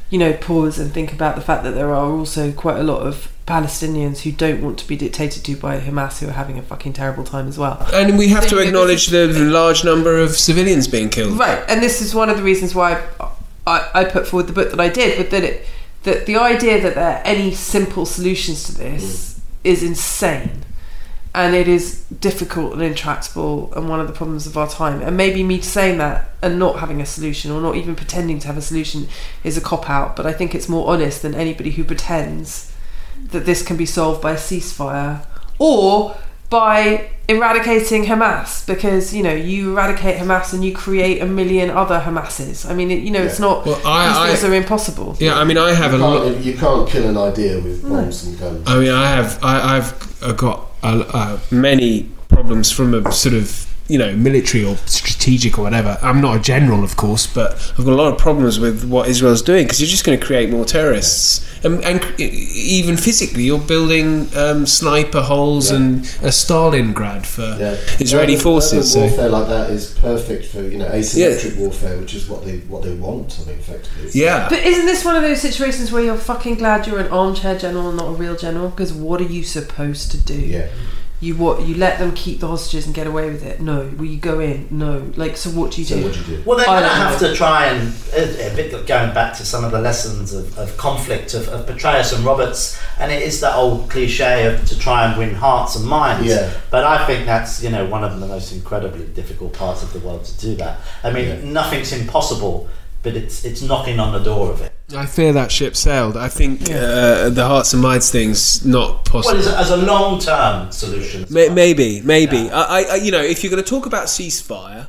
you know, pause and think about the fact that there are also quite a lot of Palestinians who don't want to be dictated to by Hamas who are having a fucking terrible time as well. And we have So, to know, acknowledge the large number of civilians being killed. Right, and this is one of the reasons why I, I put forward the book that I did, but that it that the idea that there are any simple solutions to this mm. is insane, and it is difficult and intractable, and one of the problems of our time. And maybe me saying that and not having a solution, or not even pretending to have a solution, is a cop out. But I think it's more honest than anybody who pretends that this can be solved by a ceasefire or by eradicating Hamas because you know you eradicate Hamas and you create a million other Hamases. I mean, it, you know, it's not Well, I- these things I- are impossible. Yeah, I mean, I have a You lot. you can't kill an idea with bombs and guns. I mean, I have, I, I've uh, got uh, uh, many problems from a sort of, you know, military or strategic or whatever. I'm not a general, of course, but I've got a lot of problems with what Israel's doing because you're just going to create more terrorists, and, and even physically, you're building um, sniper holes Yeah. and a Stalingrad for Yeah. Israeli Urban- forces. urban So. warfare like that is perfect for you know asymmetric warfare, which is what they what they want. I think effectively. Yeah, But isn't this one of those situations where you're fucking glad you're an armchair general and not a real general? Because what are you supposed to do? Yeah. You what? You let them keep the hostages and get away with it? No. Will you go in? No. Like, so what do you So do? what do you do? Well, they're I going to have know. to try and, a, a bit going back to some of the lessons of, of conflict of, of Petraeus and Roberts, and it is that old cliche of to try and win hearts and minds. Yeah. But I think that's you know one of the most incredibly difficult parts of the world to do that. I mean, Yeah. nothing's impossible, but it's it's knocking on the door of it. I fear that ship sailed. I think uh, the hearts and minds thing's not possible. Well, as a, long term solution. as May- well. Maybe, maybe. Yeah. I, I, you know, if you're going to talk about ceasefire,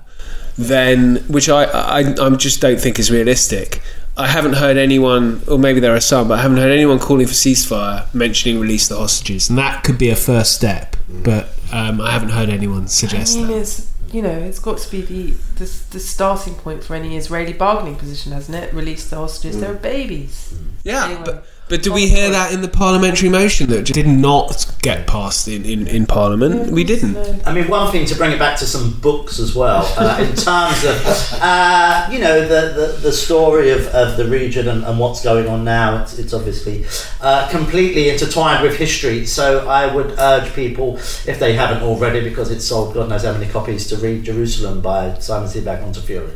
then which I, I, I just don't think is realistic. I haven't heard anyone, or maybe there are some, but I haven't heard anyone calling for ceasefire mentioning release the hostages, and that could be a first step. But um, I haven't heard anyone I suggest mean, that. You know, it's got to be the, the the starting point for any Israeli bargaining position, hasn't it? Release the hostages. They're mm. babies. Yeah, Anyway. but but do we hear that in the parliamentary motion that did not get passed in, in, in Parliament? We didn't. I mean, one thing to bring it back to some books as well, uh, in terms of, uh, you know, the, the, the story of, of the region and, and what's going on now. It's, it's obviously uh, completely intertwined with history. So I would urge people, if they haven't already, because it's sold God knows how many copies, to read Jerusalem by Simon Sebag Montefiore.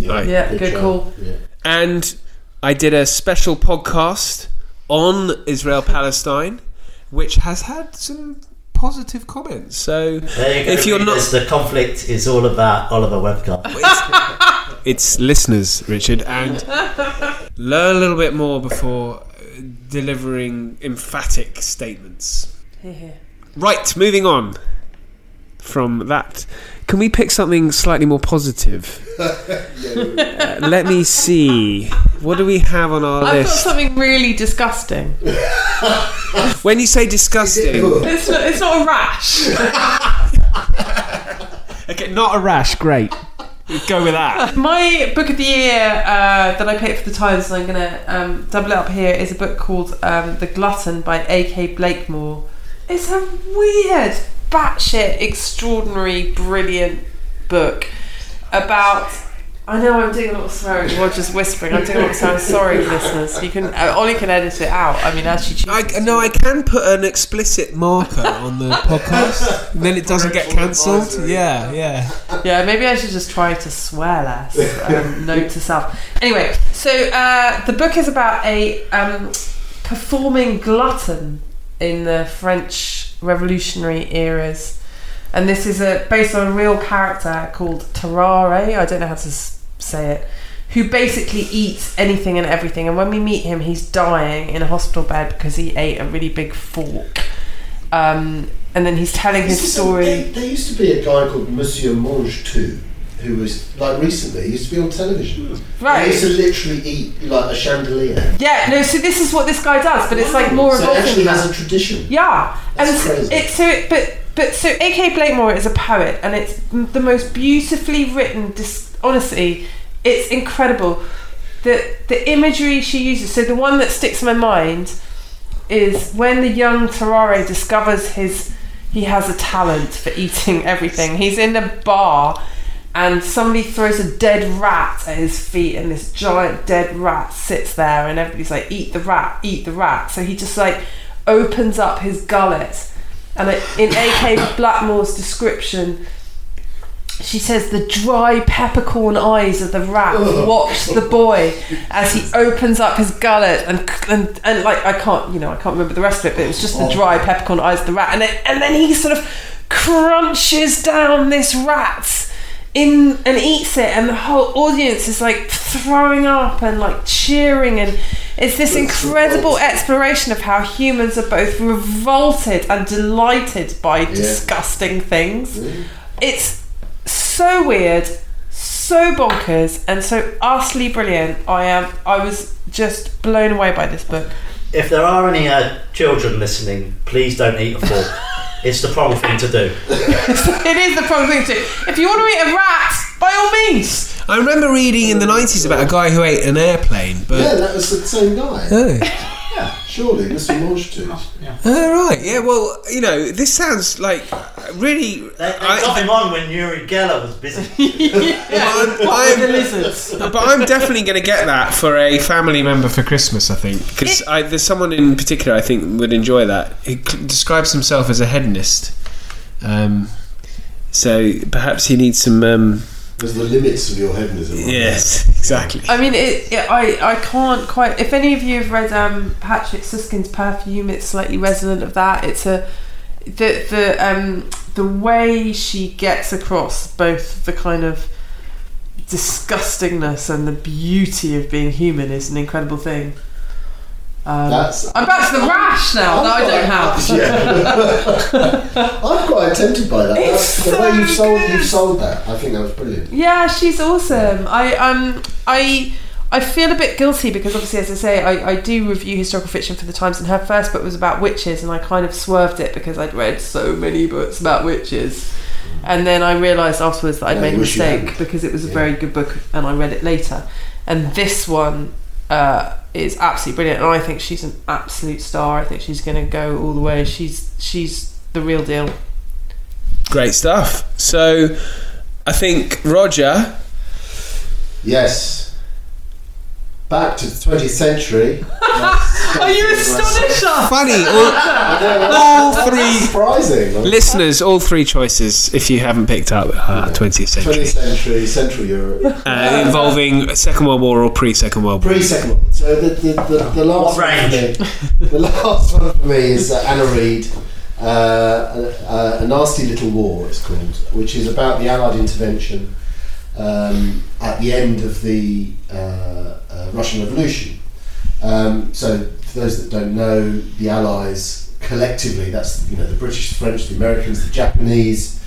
Right. Yeah, good show. call. Yeah. And I did a special podcast on Israel Palestine, which has had some positive comments. So you if you're not, the conflict is all about Oliver Webb-Carter. it's listeners, Richard, and learn a little bit more before uh, delivering emphatic statements. Here, here. Right, moving on from that. Can we pick something slightly more positive? Uh, let me see. What do we have on our I've got list? something really disgusting. When you say disgusting, It's not, it's not a rash. okay, not a rash. Great. Go with that. My book of the year uh, that I picked for the Times, and I'm going to um, double it up here, is a book called um, The Glutton by A.K. Blakemore. It's a weird, batshit, extraordinary, brilliant book about. I know I'm doing a lot of swearing. You're just whispering. I'm doing a lot of swearing. Sorry, listeners. You can uh, Ollie can edit it out. I mean, as she chooses. I, no, I can put an explicit marker on the podcast, and then it doesn't get cancelled. Yeah, yeah. Yeah, maybe I should just try to swear less. Um, note to self. Anyway, so uh, the book is about a um, performing glutton in the French Revolutionary eras, and this is a based on a real character called Tarare. I don't know how to s- say it. Who basically eats anything and everything, and when we meet him, he's dying in a hospital bed because he ate a really big fork. Um, and then he's telling Is his this a- story. there, used to be a guy called Monsieur Mange Tout, who was like recently he used to be on television. Right. He used to literally eat like a chandelier. Yeah, no. So this is what this guy does, but it's like more so it revolting. actually has a tradition. Yeah, That's and crazy. it's so it, but but so A.K. Blakemore is a poet, and it's the most beautifully written. Dis- honestly, it's incredible. The the imagery she uses. So the one that sticks in my mind is when the young Tarare discovers his he has a talent for eating everything. He's in a bar and somebody throws a dead rat at his feet and this giant dead rat sits there and everybody's like eat the rat eat the rat. So he just like opens up his gullet. And in AK Blakemore's description she says the dry peppercorn eyes of the rat watch the boy as he opens up his gullet and, and and like I can't you know I can't remember the rest of it but it was just the oh. dry peppercorn eyes of the rat. And then, and then he sort of crunches down this rat in and eats it and the whole audience is like throwing up and like cheering and it's this incredible exploration of how humans are both revolted and delighted by disgusting things. It's so weird so bonkers and so utterly brilliant. I am i was just blown away by this book. If there are any uh, children listening, please don't eat a fork. it's the proper thing to do. it is the wrong thing to do if you want to eat a rat by all means I remember reading in the nineties about a guy who ate an airplane, but. Yeah, that was the same guy. oh, Surely, Monsieur Mange Tout. oh right, yeah. Well, you know, this sounds like really. They, they I- got him on when Uri Geller was busy. I'm, the I'm, lizards but I'm definitely going to get that for a family member for Christmas. I think because there's someone in particular I think would enjoy that. He c- describes himself as a hedonist, um, so perhaps he needs some. Um, There's the limits of your hedonism. right? yes, exactly. I mean, it, it, I I can't quite. If any of you have read um, Patrick Süskind's Perfume, it's slightly resonant of that. It's a the the um the way she gets across both the kind of disgustingness and the beauty of being human is an incredible thing. Um, That's- I'm back to the rash now that I don't have. Yeah. I'm quite tempted by that. It's That's the way you've sold good. you've sold that. I think that was brilliant. Yeah, she's awesome. I um I I feel a bit guilty because obviously, as I say, I, I do review historical fiction for the Times, and her first book was about witches, and I kind of swerved it because I'd read so many books about witches. And then I realised afterwards that I'd Yeah, made a you wish you mistake because it was a Yeah. very good book, and I read it later. And this one uh, is absolutely brilliant, and I think she's an absolute star. I think she's going to go all the way. She's she's the real deal. Great stuff. So, I think Roger. Yes. Back to the 20th century. Are you astonished? Funny, all, all three Surprising. listeners, all three choices. If you haven't picked up, uh, 20th century, 20th century, Central Europe. uh, involving Second World War or pre-Second World War. Pre second one. So the, the, the, the last What one for me, the last one for me is uh, Anna Reid, uh, a, a nasty little war. It's called, which is about the Allied intervention um, at the end of the uh, uh, Russian Revolution. Um, so for those that don't know, the Allies collectively, that's you know the British, the French, the Americans, the Japanese,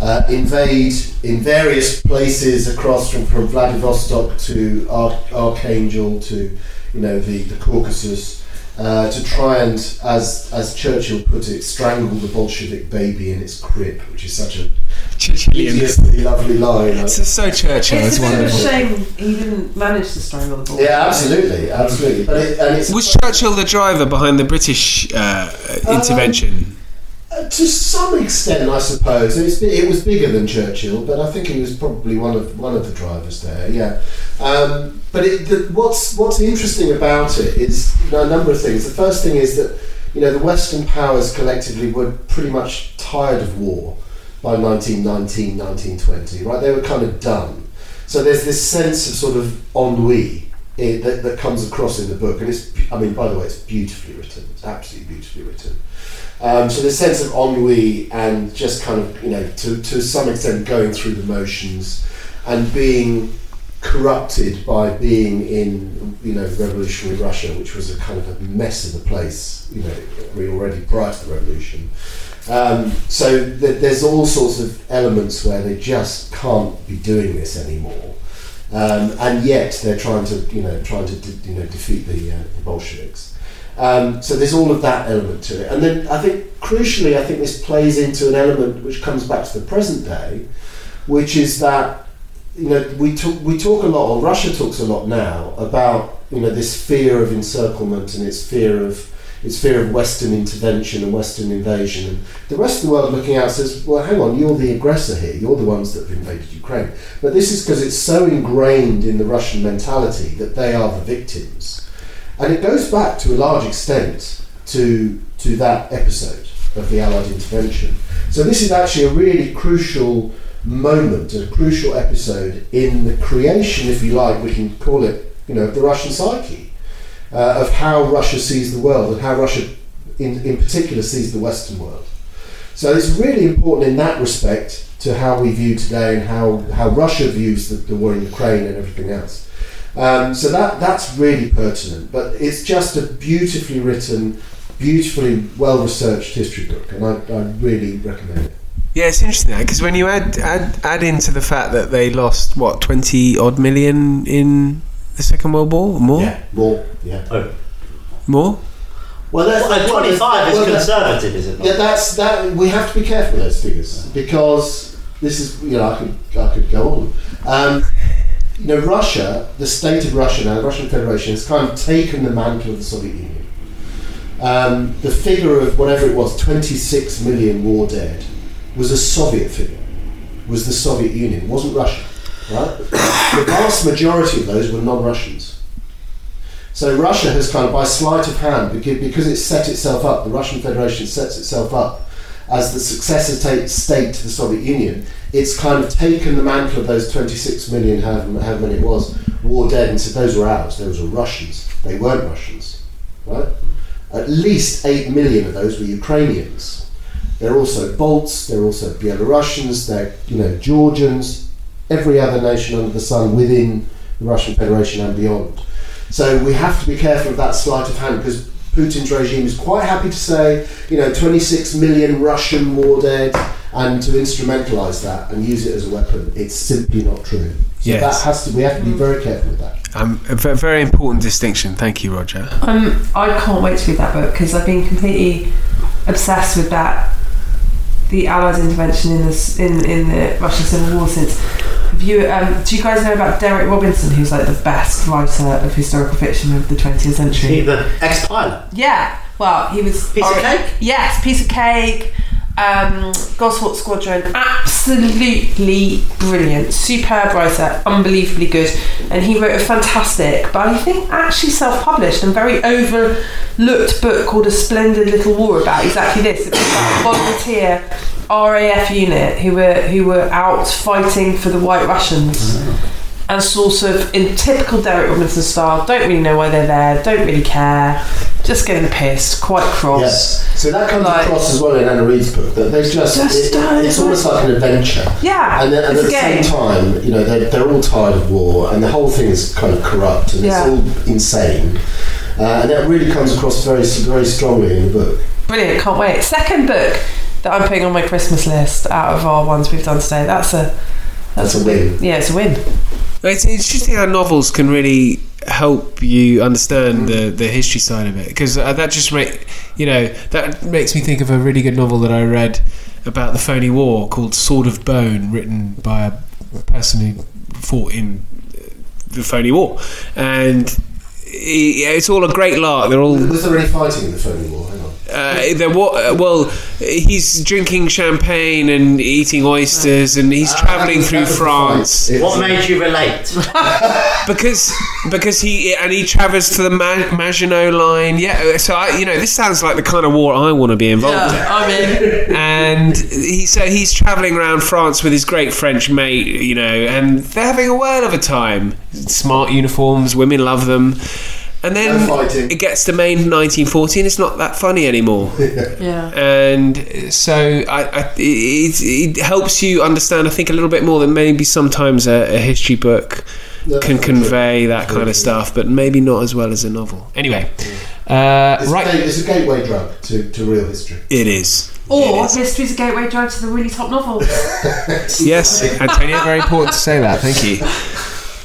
uh, invade in various places across from, from Vladivostok to Ar- Archangel to you know the, the Caucasus uh, to try and, as as Churchill put it, strangle the Bolshevik baby in its crib, which is such a Churchillian. hideously lovely line. It's just so Churchill. It's It's a bit of a wonderful. shame he didn't manage to strangle the ball. Yeah, absolutely, absolutely. But it, and it's Was Churchill the driver behind the British uh, intervention? Uh, to some extent, I suppose it's, bi- it was bigger than Churchill, but I think he was probably one of one of the drivers there. Yeah, um, but it, the, what's what's interesting about it is you know, a number of things. The first thing is that you know the Western powers collectively were pretty much tired of war by 1919, 1920. Right, they were kind of done. So there's this sense of sort of ennui eh, that, that comes across in the book, and it's I mean by the way, it's beautifully written. It's absolutely beautifully written. Um, so this sense of ennui and just kind of, you know, to, to some extent going through the motions and being corrupted by being in, you know, revolutionary Russia, which was a kind of a mess of a place, you know, already prior to the revolution. Um, so th- there's all sorts of elements where they just can't be doing this anymore. Um, and yet they're trying to, you know, trying to, de- you know, defeat the, uh, the Bolsheviks. Um, so there's all of that element to it, and then I think crucially, I think this plays into an element which comes back to the present day, which is that you know we talk we talk a lot, or Russia talks a lot now about you know this fear of encirclement and its fear of its fear of Western intervention and Western invasion, and the rest of the world looking out says, well, hang on, you're the aggressor here, you're the ones that have invaded Ukraine, but this is because it's so ingrained in the Russian mentality that they are the victims. And it goes back to a large extent to, to that episode of the Allied intervention. So this is actually a really crucial moment, a crucial episode in the creation, if you like, we can call it, you know, of the Russian psyche, uh, of how Russia sees the world and how Russia, in, in particular, sees the Western world. So it's really important in that respect to how we view today and how, how Russia views the, the war in Ukraine and everything else. Um, so that that's really pertinent, but it's just a beautifully written, beautifully well researched history book, and I, I really recommend it. Yeah, it's interesting because when you add, add add into the fact that they lost what twenty odd million in the Second World War, more, Yeah, more. Yeah. Oh. more. Well, that's Well, 25 is well, conservative, is it not? Yeah, that's that. We have to be careful with those figures because this is you know I could I could go on. Um, you know, Russia, the state of Russia now, the Russian Federation has kind of taken the mantle of the Soviet Union. Um, the figure of whatever it was, 26 million war dead, was a Soviet figure. Was the Soviet Union? It wasn't Russia, right? the vast majority of those were non-Russians. So Russia has kind of, by sleight of hand, because, it's set itself up, the Russian Federation sets itself up as the successor ta- state to the Soviet Union. It's kind of taken the mantle of those 26 million, however, however many it was, war dead, and said those were ours. Those were Russians. They weren't Russians, right? At least 8 million of those were Ukrainians. They're also Balts, they're also Belarusians, they're you know Georgians, every other nation under the sun within the Russian Federation and beyond. So we have to be careful of that sleight of hand because Putin's regime is quite happy to say, you know, 26 million Russian war dead, and to instrumentalise that and use it as a weapon. It's simply not true. So Yes. that has to. We have to be very careful with that. Um, a very important distinction. Thank you, Roger. Um, I can't wait to read that book because I've been completely obsessed with that, the Allies' intervention in the in in the Russian Civil War since. Um, do you guys know about Derek Robinson, who's like the best writer of historical fiction of the 20th He century? the ex-pilot. Yeah. Well, he was Piece of cake? Yes, piece of cake. Um, Goshawk Squadron, absolutely brilliant, superb writer, unbelievably good, and he wrote a fantastic, but I think actually self-published and very overlooked book called A Splendid Little War about exactly this. It was about a volunteer RAF unit who were who were out fighting for the White Russians. And sort of in typical Derek Robinson style, don't really know why they're there, don't really care, just getting pissed, quite cross. Yes. So that comes Like- across as well in Anna Reid's book. That they've just, Just it- it's almost like an adventure. Yeah, And, then, and at the same time, you know, they're, they're all tired of war, and the whole thing is kind of corrupt, and Yeah. it's all insane. Uh, and that really comes across very, very strongly in the book. Brilliant, can't wait. Second book that I'm putting on my Christmas list out of our ones we've done today. That's a That's a win. yeah, it's a win. It's interesting how novels can really help you understand the, the history side of it because uh, that just make you know that makes me think of a really good novel that I read about the phony war called Sword of Bone, written by a person who fought in uh, the phony war, and i- it's all a great lark. They're all Was there any fighting in the phony war? Hang on. uh, there wa- uh, well, he's drinking champagne and eating oysters, and he's travelling through France. What made you relate? because because he and he travels to the Ma- Maginot Line. Yeah, so I, you know, this sounds like the kind of war I want to be involved in. I mean, And he so he's travelling around France with his great French mate, you know, and they're having a whale of a time. Smart uniforms, women love them. And then No it gets to May 1940, and it's not that funny anymore. yeah. and so I, I, it, it helps you understand, I think, a little bit more than maybe sometimes a, a history book Yeah, can convey true. that kind of stuff, but maybe not as well as a novel. Anyway, uh, It's, a, right, gate- it's a gateway drug to, to real history. it is. Or It is. history's a gateway drug to the really top novels. Yes, Antonia, very important to say that. Thank you.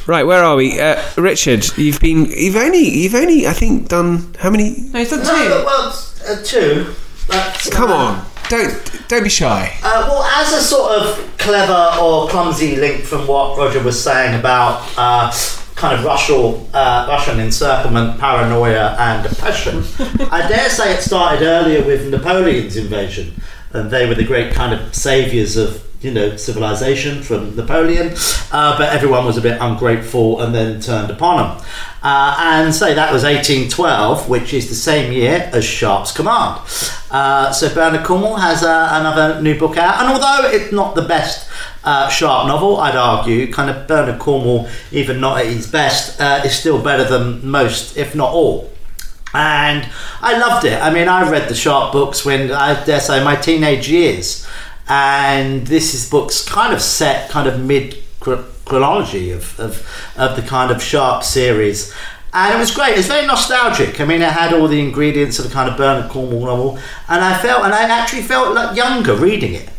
Right, where are we? Uh, Richard, you've been, you've only, you've only, I think, done how many? no, he's done no, two. well, uh, two. But, Come uh, on, don't, don't be shy. Uh, well, as a sort of clever or clumsy link from what Roger was saying about uh, kind of Russian, uh, Russian encirclement, paranoia, and oppression, I dare say it started earlier with Napoleon's invasion, and they were the great kind of saviours of you know civilization from Napoleon, uh, but everyone was a bit ungrateful and then turned upon them. Uh, and say that was 1812, which is the same year as Sharpe's Command. Uh, so Bernard Cornwell has uh, another new book out, and although it's not the best uh, Sharpe novel, I'd argue, kind of Bernard Cornwell, even not at his best, uh, is still better than most, if not all. And I loved it. I mean, I read the Sharpe books when I dare say my teenage years, and this is books kind of set kind of mid chronology of, of, of the kind of Sharpe series. And it was great. It was very nostalgic. I mean, it had all the ingredients of a kind of Bernard Cornwell novel, and I felt, and I actually felt like younger reading it.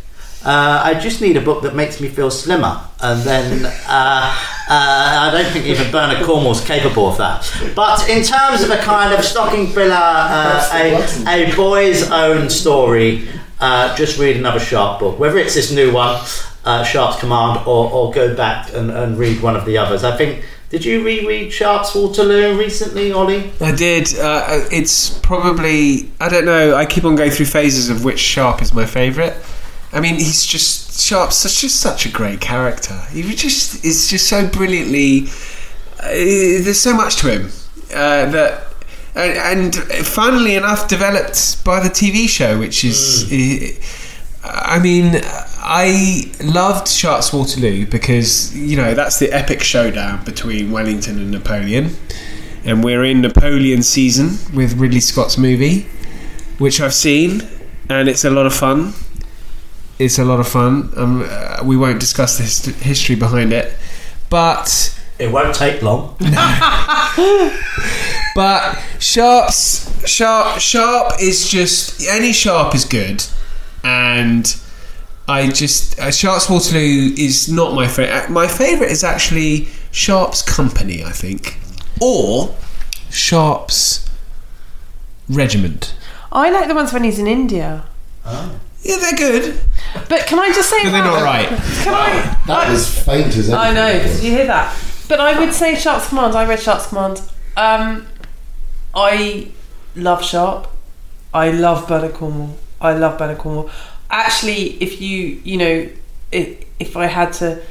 Uh, I just need a book that makes me feel slimmer, and then uh, uh, I don't think even Bernard Cornwell's capable of that. But in terms of a kind of stocking filler, uh, a, a boy's own story, uh, just read another Sharpe book, whether it's this new one, uh, Sharpe's Command, or, or go back and, and read one of the others. I think. Did you reread Sharpe's Waterloo recently, Ollie? I did. Uh, it's probably I don't know. I keep on going through phases of which Sharpe is my favourite. I mean, he's just Sharpe's such just such a great character. He just is just so brilliantly. Uh, there's so much to him uh, that. And, and funnily enough, developed by the TV show, which is, I mean, I loved Sharpe's Waterloo because you know that's the epic showdown between Wellington and Napoleon, and we're in Napoleon season with Ridley Scott's movie, which I've seen, and it's a lot of fun. It's a lot of fun. Um, uh, we won't discuss the hist- history behind it, but It won't take long. but Sharpe's Sharpe Sharpe is just any Sharpe is good, and I just uh, Sharpe's Waterloo is not my favorite. My favorite is actually Sharpe's Company, I think, or Sharpe's Regiment. I like the ones when he's in India. Yeah, they're good, But can I just say, but they're not right. Can I? That was faint as ever. I know. Did you hear that? But I would say Sharpe's Command. I read Sharpe's Command. Um, I love Sharpe. I love Bernard Cornwell. I love Bernard Cornwell. Actually, if you you know, if, if I had to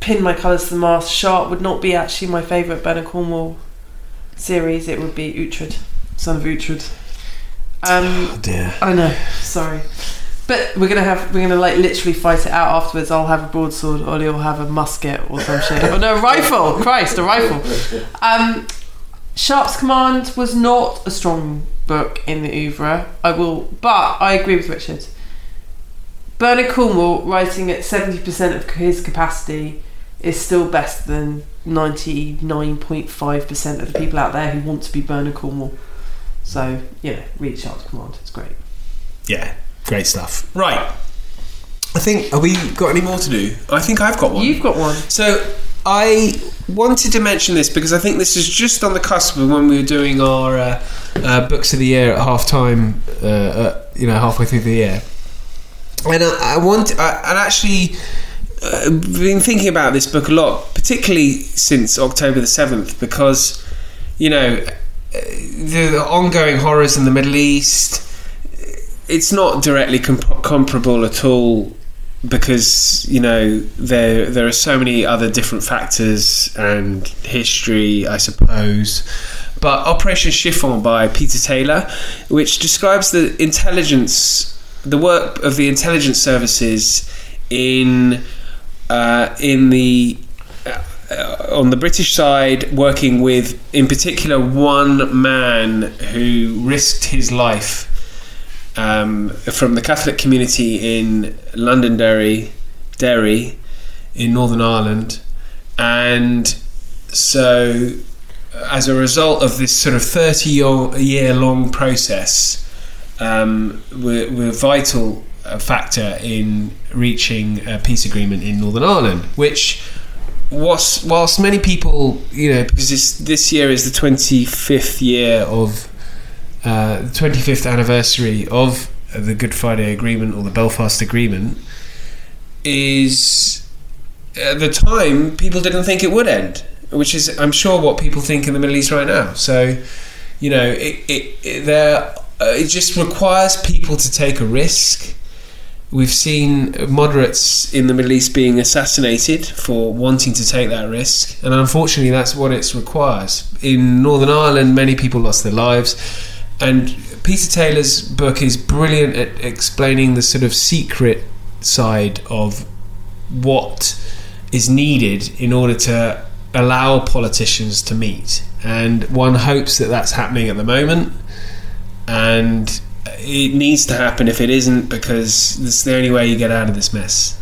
pin my colours to the mast, Sharpe would not be actually my favourite Bernard Cornwell series. It would be Uhtred, Son of Uhtred. Um, Oh dear. I know. Sorry. But we're gonna have we're gonna like literally fight it out afterwards. I'll have a broadsword, Ollie will have a musket or some shit. Oh no, a rifle! Christ, a rifle. Um, Sharpe's Command was not a strong book in the oeuvre. I will, but I agree with Richard. Bernard Cornwell writing at seventy percent of his capacity is still best than ninety nine point five percent of the people out there who want to be Bernard Cornwell. So yeah, read Sharpe's Command. It's great. Yeah, great stuff. Right. I think have we got any more to do? I think I've got one. You've got one. So I wanted to mention this because I think this is just on the cusp of when we were doing our uh, uh, books of the year at half time, uh, uh, you know, halfway through the year. And I, I want, I, and actually, uh, been thinking about this book a lot, particularly since October the seventh, because you know uh, the, the ongoing horrors in the Middle East. It's not directly comp- comparable at all because you know there there are so many other different factors and history, I suppose. But Operation Chiffon by Peter Taylor, which describes the intelligence, the work of the intelligence services in uh, in the uh, on the British side, working with, in particular, one man who risked his life um, from the Catholic community in Londonderry, Derry, in Northern Ireland, and so as a result of this sort of thirty-year long process, um, were, were a vital uh, factor in reaching a peace agreement in Northern Ireland, which was whilst many people, you know, because this this year is the twenty fifth year of uh, the 25th anniversary of the Good Friday Agreement or the Belfast Agreement is at the time people didn't think it would end, which is I'm sure what people think in the Middle East right now. So, you know, it it, it there uh, it just requires people to take a risk. We've seen moderates in the Middle East being assassinated for wanting to take that risk, and unfortunately, that's what it requires. In Northern Ireland, many people lost their lives, and Peter Taylor's book is brilliant at explaining the sort of secret side of what is needed in order to allow politicians to meet. And one hopes that that's happening at the moment, and it needs to happen if it isn't, because it's the only way you get out of this mess.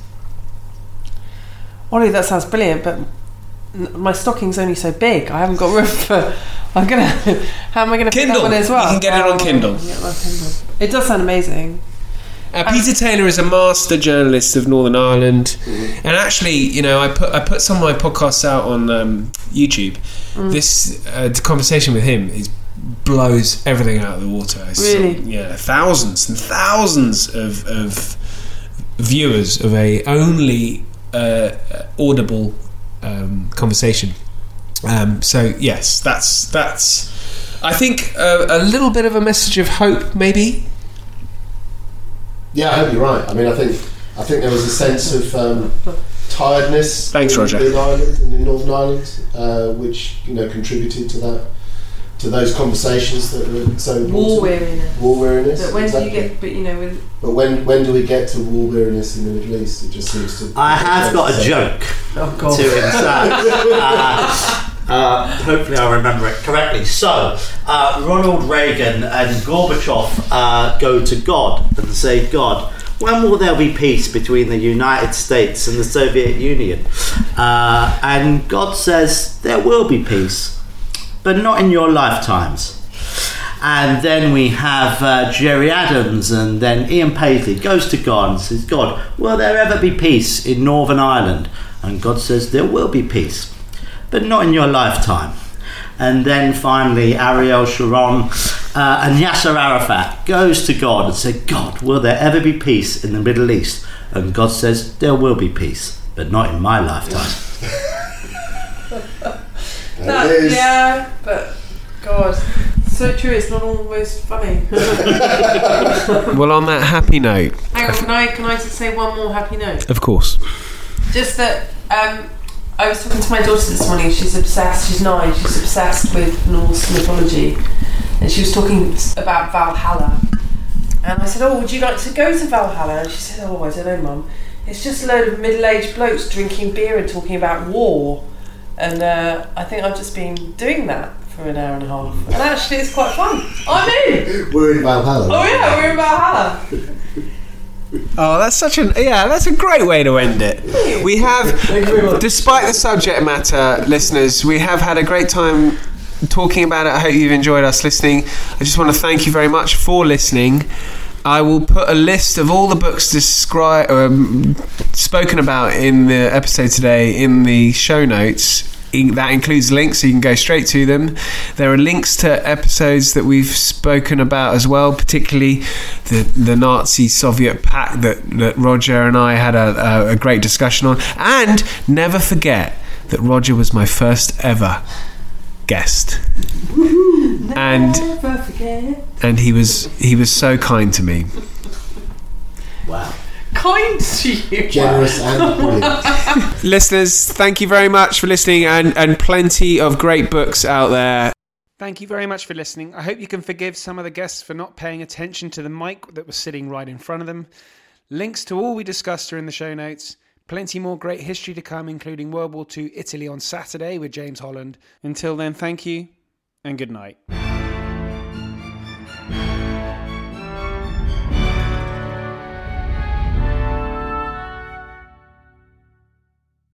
Ollie, that sounds brilliant, but my stocking's only so big. I haven't got room for. I'm gonna. How am I gonna pick that Kindle. one as well? You can get it on Oh, Kindle. well, Kindle. It does sound amazing. Uh, Peter Taylor is a master journalist of Northern Ireland, and actually, you know, I put I put some of my podcasts out on um, YouTube. This uh, conversation with him is blows everything out of the water. It's, Really? yeah, thousands and thousands of, of viewers of a only uh, audible um, conversation. Um, so yes, that's that's. I think uh, a little bit of a message of hope, maybe. Yeah, I hope you're right. I mean, I think I think there was a sense of um, tiredness. Thanks, in, Roger. In Ireland and in Northern Ireland, uh, which you know contributed to that to those conversations that were so. War weariness. War weariness. But when exactly. do you get? But you know, with But when when do we get to war weariness in the Middle East? It just seems to. I have got a joke oh god, to insert. uh, uh, hopefully, I remember it correctly. So, uh, Ronald Reagan and Gorbachev uh, go to God and say, God, when will there be peace between the United States and the Soviet Union? Uh, and God says, There will be peace, but not in your lifetimes. And then we have uh, Gerry Adams, and then Ian Paisley goes to God and says, God, will there ever be peace in Northern Ireland? And God says, There will be peace, but not in your lifetime. And then finally, Ariel Sharon uh, and Yasser Arafat goes to God and say, God, will there ever be peace in the Middle East? And God says, There will be peace, but not in my lifetime. That- it is. yeah, but God, so true. It's not always funny. Well, on that happy note, Hang on, can I can I just say one more happy note? of course. Just that um, I was talking to my daughter this morning. She's obsessed. She's nine. She's obsessed with Norse mythology, and she was talking about Valhalla. And I said, "Oh, would you like to go to Valhalla?" And she said, "Oh, I don't know, Mum. It's just a load of middle-aged blokes drinking beer and talking about war." And uh, I think I've just been doing that for an hour and a half, and actually, it's quite fun. I'm in. We're in Valhalla. Oh yeah, we're in Valhalla. Oh, that's such an yeah, that's a great way to end it. We have, despite the subject matter, listeners, we have had a great time talking about it. I hope you've enjoyed us listening. I just want to thank you very much for listening. I will put a list of all the books described, um, spoken about in the episode today in the show notes. That includes links, so you can go straight to them. There are links to episodes that we've spoken about as well, particularly the the Nazi Soviet pact that, that Roger and I had a, a, a great discussion on. And never forget that Roger was my first ever guest, and and he was he was so kind to me. Wow. Kind to you. Generous and brilliant. Listeners, thank you very much for listening, and and plenty of great books out there. Thank you very much for listening. I hope you can forgive some of the guests for not paying attention to the mic that was sitting right in front of them. Links to all we discussed are in the show notes. Plenty more great history to come, including World War II Italy on Saturday with James Holland. Until then, thank you and good night.